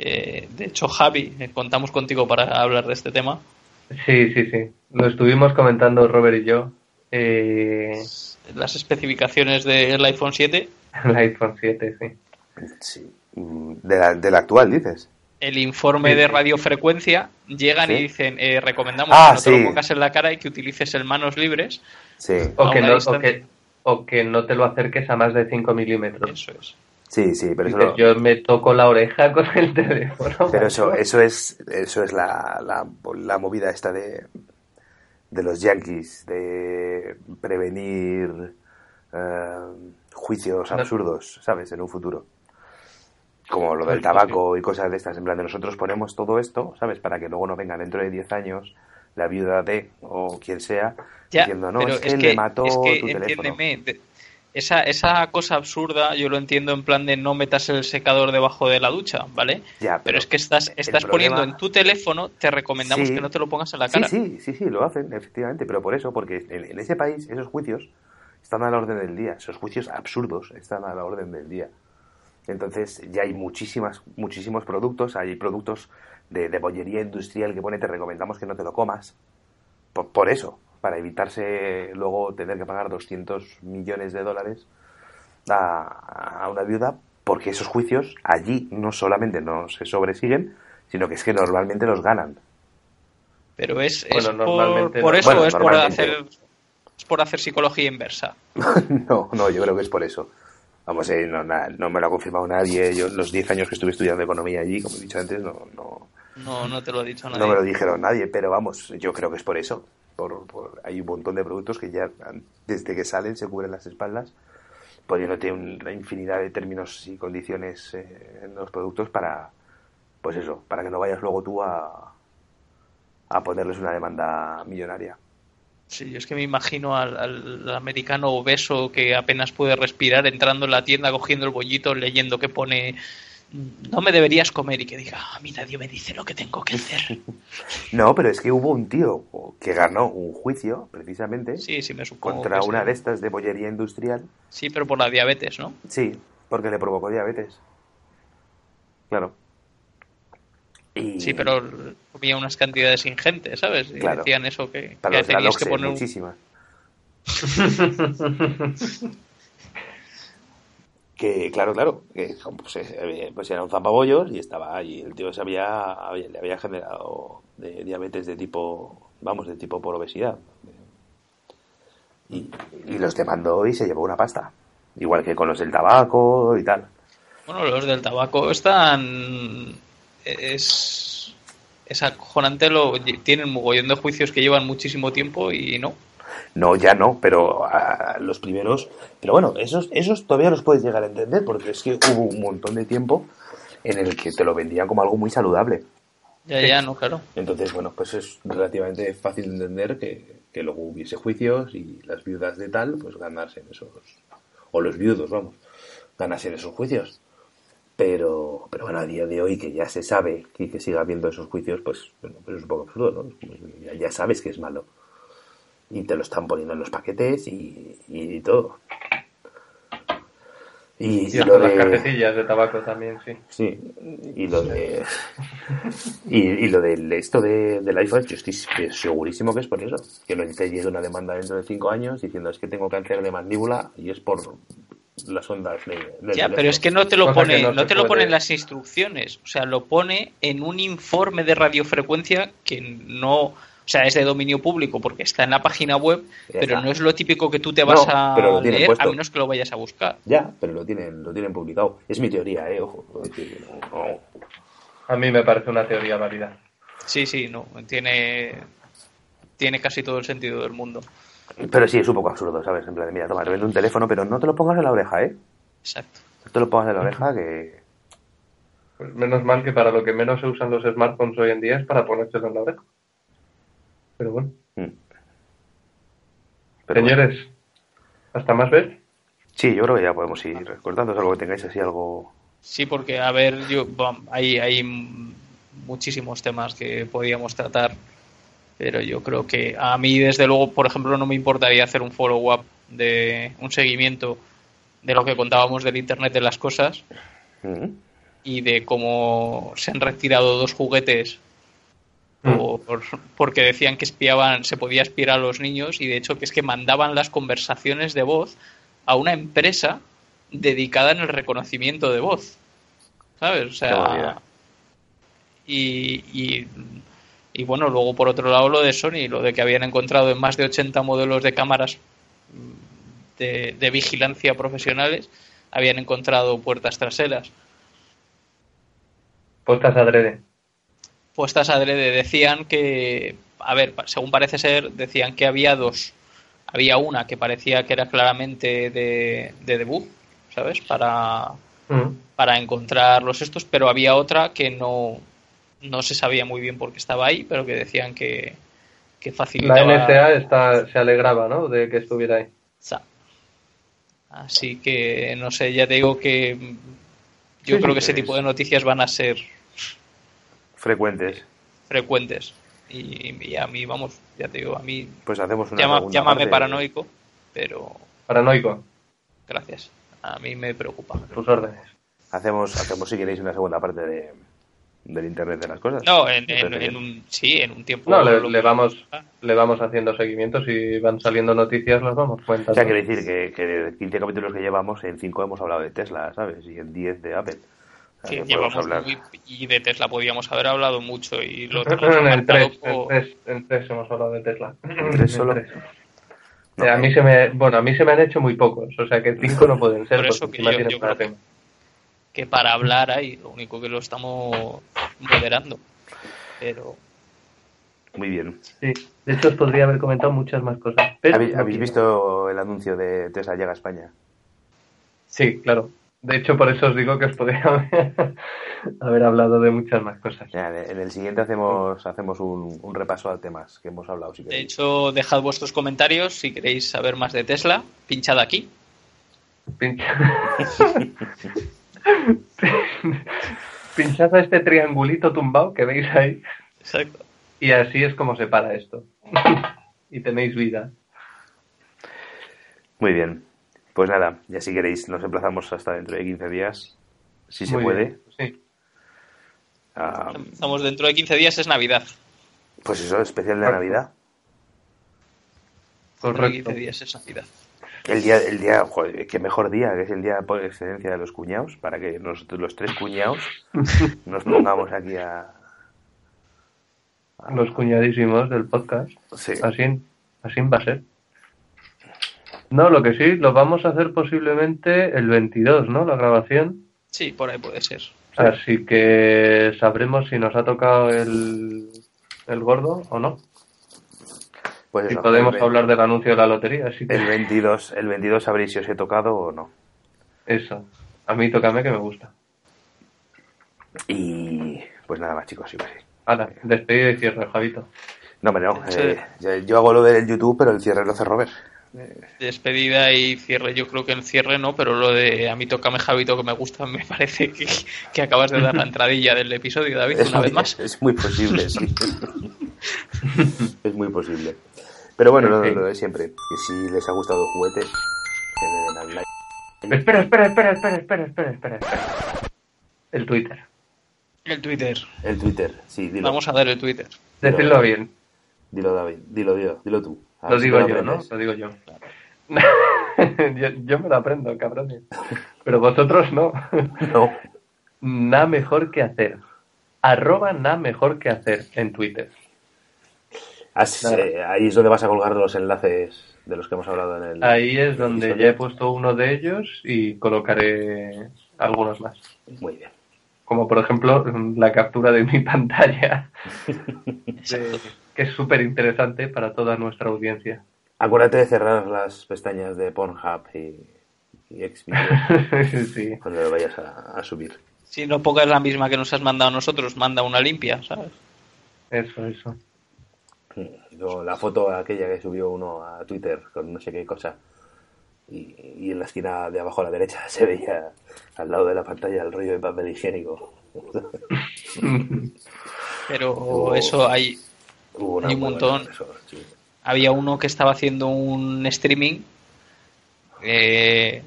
Eh, de hecho, Javi, eh, contamos contigo para hablar de este tema. Sí, sí, sí. Lo estuvimos comentando Robert y yo. Eh, Las especificaciones del iPhone 7, el iPhone 7, sí. Sí. De la, de la actual, dices. el informe Sí, de radiofrecuencia, llegan Sí. y dicen, eh, recomendamos Ah, que no te lo pongas en la cara y que utilices el manos libres. Sí. O que, no, o, distancia. que, o que no te lo acerques a más de 5 milímetros. Eso es. Sí, sí, pero eso, Dices, lo- Yo me toco la oreja con el teléfono. pero eso, eso es, eso es la, la, la movida esta de, de los yankees, de prevenir eh, juicios absurdos, ¿sabes? En un futuro. Como lo del Sí, tabaco y cosas de estas. En plan, de nosotros ponemos todo esto, ¿sabes? Para que luego no venga dentro de 10 años la viuda de, o quien sea, Ya, diciendo, no, pero es que, le mató es que, tu teléfono. Esa, esa cosa absurda yo lo entiendo en plan de no metas el secador debajo de la ducha, ¿vale? Ya, Pero, pero es que estás, estás problema- poniendo en tu teléfono, te recomendamos Sí. que no te lo pongas en la Sí, cara. sí, sí, sí, lo hacen, efectivamente, pero por eso, porque en, en ese país esos juicios están a la orden del día, esos juicios absurdos están a la orden del día. Entonces ya hay muchísimas, muchísimos productos, hay productos de, de bollería industrial que pone te recomendamos que no te lo comas, por, por eso, para evitarse luego tener que pagar 200 millones de dólares a, a una viuda, porque esos juicios allí no solamente no se sobresiguen, sino que es que normalmente los ganan. Pero es, es Bueno, por, normalmente por no. eso, Bueno, es por hacer es por hacer psicología inversa. No, no, yo creo que es por eso. Vamos, eh, no, na- no me lo ha confirmado nadie. Yo, los 10 años que estuve estudiando economía allí, como he dicho antes, no, no, No, no te lo ha dicho nadie. no me lo dijeron nadie, pero vamos, yo creo que es por eso. Por, por- hay un montón de productos que ya, desde que salen, se cubren las espaldas, poniéndote una infinidad de términos y condiciones eh, en los productos para, pues eso, para que no vayas luego tú a, a ponerles una demanda millonaria. Sí, yo es que me imagino al, al americano obeso que apenas puede respirar entrando en la tienda, cogiendo el bollito, leyendo que pone no me deberías comer y que diga, a mí nadie me dice lo que tengo que hacer. No, pero es que hubo un tío que ganó un juicio, precisamente, Sí, sí, me supongo. contra sí. una de estas de bollería industrial. Sí, pero por la diabetes, ¿no? Sí, porque le provocó diabetes. Claro. Y Sí, pero había unas cantidades ingentes, ¿sabes? Y Claro. decían eso que, para que los tenías que poner un- muchísimas. Que, claro, claro, que pues, eh, pues era un zampabollos y estaba ahí. El tío se había, había- le había generado de diabetes de tipo, vamos, de tipo por obesidad. Y, y los demandó y se llevó una pasta. Igual que con los del tabaco y tal. Bueno, los del tabaco están. Es. Es acojonante, lo, tienen mogollón de juicios que llevan muchísimo tiempo y no. No, ya no, pero a los primeros. Pero bueno, esos, esos todavía los puedes llegar a entender porque es que hubo un montón de tiempo en el que te lo vendían como algo muy saludable. Ya, ya, no, claro. Entonces, bueno, pues es relativamente fácil de entender que, que luego hubiese juicios y las viudas de tal, pues ganasen esos. O los viudos, vamos, ganasen esos juicios. Pero, pero bueno, a día de hoy que ya se sabe y que siga habiendo esos juicios, pues, bueno, pues es un poco absurdo, ¿no? Pues ya, ya sabes que es malo. Y te lo están poniendo en los paquetes y, y todo. Y, Y y lo las de... cajetillas de tabaco también, sí. Sí, y lo de. Y, y lo del esto de, del iPhone, yo estoy segurísimo que es por eso. Que no te llegue una demanda dentro de cinco años diciendo es que tengo cáncer de mandíbula y es por las ondas de, del Ya, pero es que no te lo Cosa pone, no te lo pone puede- en las instrucciones, o sea, lo pone en un informe de radiofrecuencia que no, o sea, es de dominio público porque está en la página web, Ya pero está. no es lo típico que tú te vas No, a pero lo tienen leer puesto. a menos que lo vayas a buscar. Ya, pero lo tienen, lo tienen publicado. Es mi teoría, eh, ojo. No-. A mí me parece una teoría válida. Sí, sí, no, tiene tiene casi todo el sentido del mundo. Pero sí, es un poco absurdo, ¿sabes? En plan, de, mira, toma, te vendo un teléfono, pero no te lo pongas en la oreja, ¿eh? Exacto. No te lo pongas en la oreja que... Pues menos mal que para lo que menos se usan los smartphones hoy en día es para ponérselo en la oreja. Pero bueno. Mm. Pero bueno. Señores, ¿hasta más ver? Sí, yo creo que ya podemos ir cortando algo que tengáis así algo... Sí, porque, a ver, yo, bom, hay, hay muchísimos temas que podíamos tratar, pero yo creo que a mí, desde luego, por ejemplo, no me importaría hacer un follow-up de un seguimiento de lo que contábamos del Internet de las cosas Mm. y de cómo se han retirado dos juguetes. Por- porque decían que espiaban, se podía espiar a los niños y de hecho que es que mandaban las conversaciones de voz a una empresa dedicada en el reconocimiento de voz. ¿Sabes? O sea, y, y, y bueno, luego por otro lado lo de Sony, lo de que habían encontrado en más de 80 modelos de cámaras mm, de, de vigilancia profesionales, habían encontrado puertas traseras. Puestas adrede. Puestas adrede decían que, a ver, según parece ser, decían que había dos. Había una que parecía que era claramente de, de debug, ¿sabes? Para, Mm. para encontrar los estos, pero había otra que no, no se sabía muy bien por qué estaba ahí, pero que decían que, que La facilitaba. NSA está, se alegraba, ¿no? De que estuviera ahí. Así que, no sé, ya te digo que yo Sí, creo que ese es- tipo de noticias van a ser Frecuentes. frecuentes. Y, y a mí, vamos, ya te digo, a mí Pues hacemos una Llama- llámame parte. paranoico, pero Paranoico, gracias. A mí me preocupa. tus órdenes. Hacemos, hacemos si queréis una segunda parte de, del Internet de las cosas. No, en, un, sí, en un tiempo. No, le, vamos Ah, le vamos haciendo seguimientos y van saliendo noticias, las vamos O cuentando. sea, quiere decir que, que de 15 capítulos que llevamos, en 5 hemos hablado de Tesla, ¿sabes? Y en 10 de Apple. Que que llevamos hablar. muy- y de Tesla podíamos haber hablado mucho y lo en tenemos el 3, por- en 3, en 3 hemos hablado de Tesla. ¿En tres solo? tres. No. Eh, a mí se me, bueno, a mí se me han hecho muy pocos, o sea que 5 no pueden ser Por eso que yo- yo para creo tema. que para hablar ahí, lo único que lo estamos moderando. Pero Muy bien. Sí, de hecho os podría haber comentado muchas más cosas. pero ¿Habéis, no habéis quiero. visto el anuncio de Tesla llega a España? Sí, claro. De hecho, por eso os digo que os podría haber, haber hablado de muchas más cosas. Ya, en el siguiente hacemos hacemos un, un repaso a temas que hemos hablado. Si de hecho, dejad vuestros comentarios si queréis saber más de Tesla. Pinchad aquí. Pincha- Pinchad a este triangulito tumbado que veis ahí Exacto. y así es como se para esto. y tenéis vida. Muy bien. Pues nada, ya si queréis, nos emplazamos hasta dentro de 15 días, si se puede. bien, Sí. Ah, Estamos dentro de 15 días, es Navidad. pues eso, especial de Correcto. Navidad. Dentro de Correcto. 15 días es Navidad. El día, el día, joder, qué mejor día, que es el día por excelencia de los cuñados, para que nosotros los tres cuñados nos pongamos aquí a... a- Los cuñadísimos del podcast. Sí. Así, así va a ser. No, lo que sí, lo vamos a hacer posiblemente el 22, ¿no? La grabación. Sí, por ahí puede ser. Así que sabremos si nos ha tocado el, el gordo o no. Pues Si podemos el, hablar del anuncio de la lotería. Así que el 22, el 22 sabréis si os he tocado o no. eso. A mí tócame que me gusta. Y pues nada más, chicos, sí, sí. Ahora, despedida y cierre, Javito. No, hombre, no. Sí. eh, yo, yo hago lo del YouTube, pero el cierre lo hace Robert. Despedida y cierre. Yo creo que el cierre no, pero lo de a mí toca Javito que me gusta, me parece que, que acabas de dar la entradilla del episodio, David, Es una muy- vez más. Es muy posible, sí. es muy posible. Pero bueno, lo, lo de siempre. Que si les ha gustado el juguete, que le den al like. Espera, espera, espera, espera, espera, espera, espera, espera. El Twitter. El Twitter. El Twitter, sí, dilo. Vamos a dar el Twitter. Decidlo bien. Dilo, David. Dilo, dilo, dilo tú. Lo digo yo, ¿no? Lo digo yo. yo. yo me lo aprendo, cabrones. Pero vosotros no. No. Nada mejor que hacer. Arroba nada mejor que hacer en Twitter. Eh, ahí es donde vas a colgar los enlaces de los que hemos hablado en el. Ahí es donde episodio. ya he puesto uno de ellos y colocaré algunos más. Muy bien. Como por ejemplo la captura de mi pantalla, de- que es súper interesante para toda nuestra audiencia. Acuérdate de cerrar las pestañas de Pornhub y, y Xvideos sí. cuando lo vayas a, a subir. Si no pongas la misma que nos has mandado a nosotros, manda una limpia, ¿sabes? Eso, eso. La foto aquella que subió uno a Twitter con no sé qué cosa. Y, y en la esquina de abajo a la derecha se veía al lado de la pantalla el rollo de papel higiénico. Pero Oh. eso hay. Hubo una Hay un montón. sí. Había uno que estaba haciendo un streaming eh,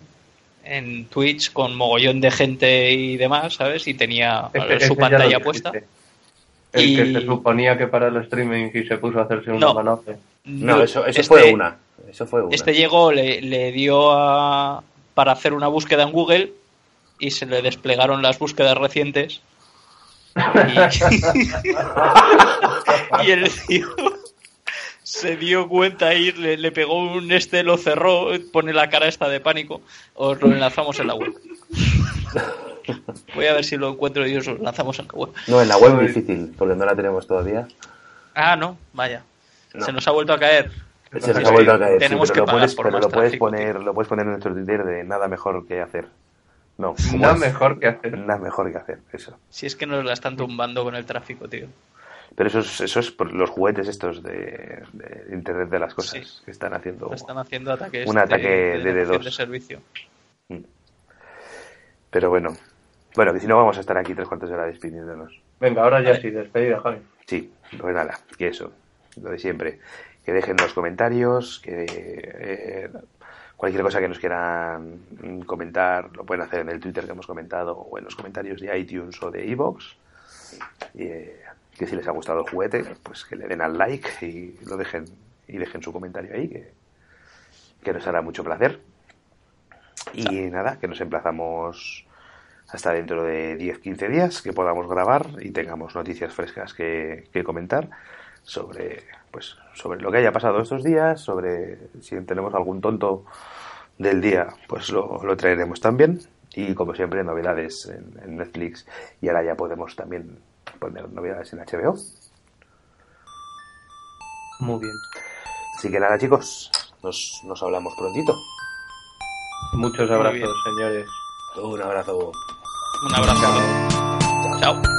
en Twitch con mogollón de gente y demás, ¿sabes? Y tenía Este- su este pantalla puesta. El Y- que se suponía que para el streaming y se puso a hacerse un No. manote. No, eso, eso Este- fue una. Eso fue una. Este llegó, le, le dio a, para hacer una búsqueda en Google y se le desplegaron las búsquedas recientes. Y, y el tío se dio cuenta y le, le pegó un este, lo cerró, pone la cara esta de pánico. Os lo enlazamos en la web. Voy a ver si lo encuentro y os lo lanzamos en la web. No, en la web Joder. difícil, porque no la tenemos todavía. Ah, no, vaya. No. Se nos ha vuelto a caer. Se nos ha vuelto a caer. sí, tenemos pero que lo pagar puedes, por pero más lo puedes poner, lo puedes poner en nuestro Twitter de nada mejor que hacer. No, Nada mejor que hacer. nada mejor que hacer, eso. Si es que nos la están tumbando con el tráfico, tío. Pero eso es, eso es por los juguetes estos de, de Internet de las cosas Sí. que están haciendo. Están haciendo ataques Un ataque de D2. de servicio. Pero bueno, bueno, que si no vamos a estar aquí tres cuartos de hora despidiéndonos. Venga, ahora ya sí, despedida, Javi. Sí, pues nada, que eso, lo de siempre. Que dejen los comentarios, que eh, cualquier cosa que nos quieran comentar lo pueden hacer en el Twitter que hemos comentado o en los comentarios de iTunes o de iVoox. Y eh, que si les ha gustado el juguete, pues que le den al like y lo dejen y dejen su comentario ahí, que, que nos hará mucho placer. Y nada, que nos emplazamos hasta dentro de 10-15 días que podamos grabar y tengamos noticias frescas que, que comentar sobre pues sobre lo que haya pasado estos días, sobre si tenemos algún tonto del día, pues lo, lo traeremos también. Y como siempre, novedades en, en Netflix y ahora ya podemos también poner novedades en HBO. Muy bien. Así que nada, chicos, nos, nos hablamos prontito. Muchos abrazos, señores. Un abrazo. Un abrazo. Chao.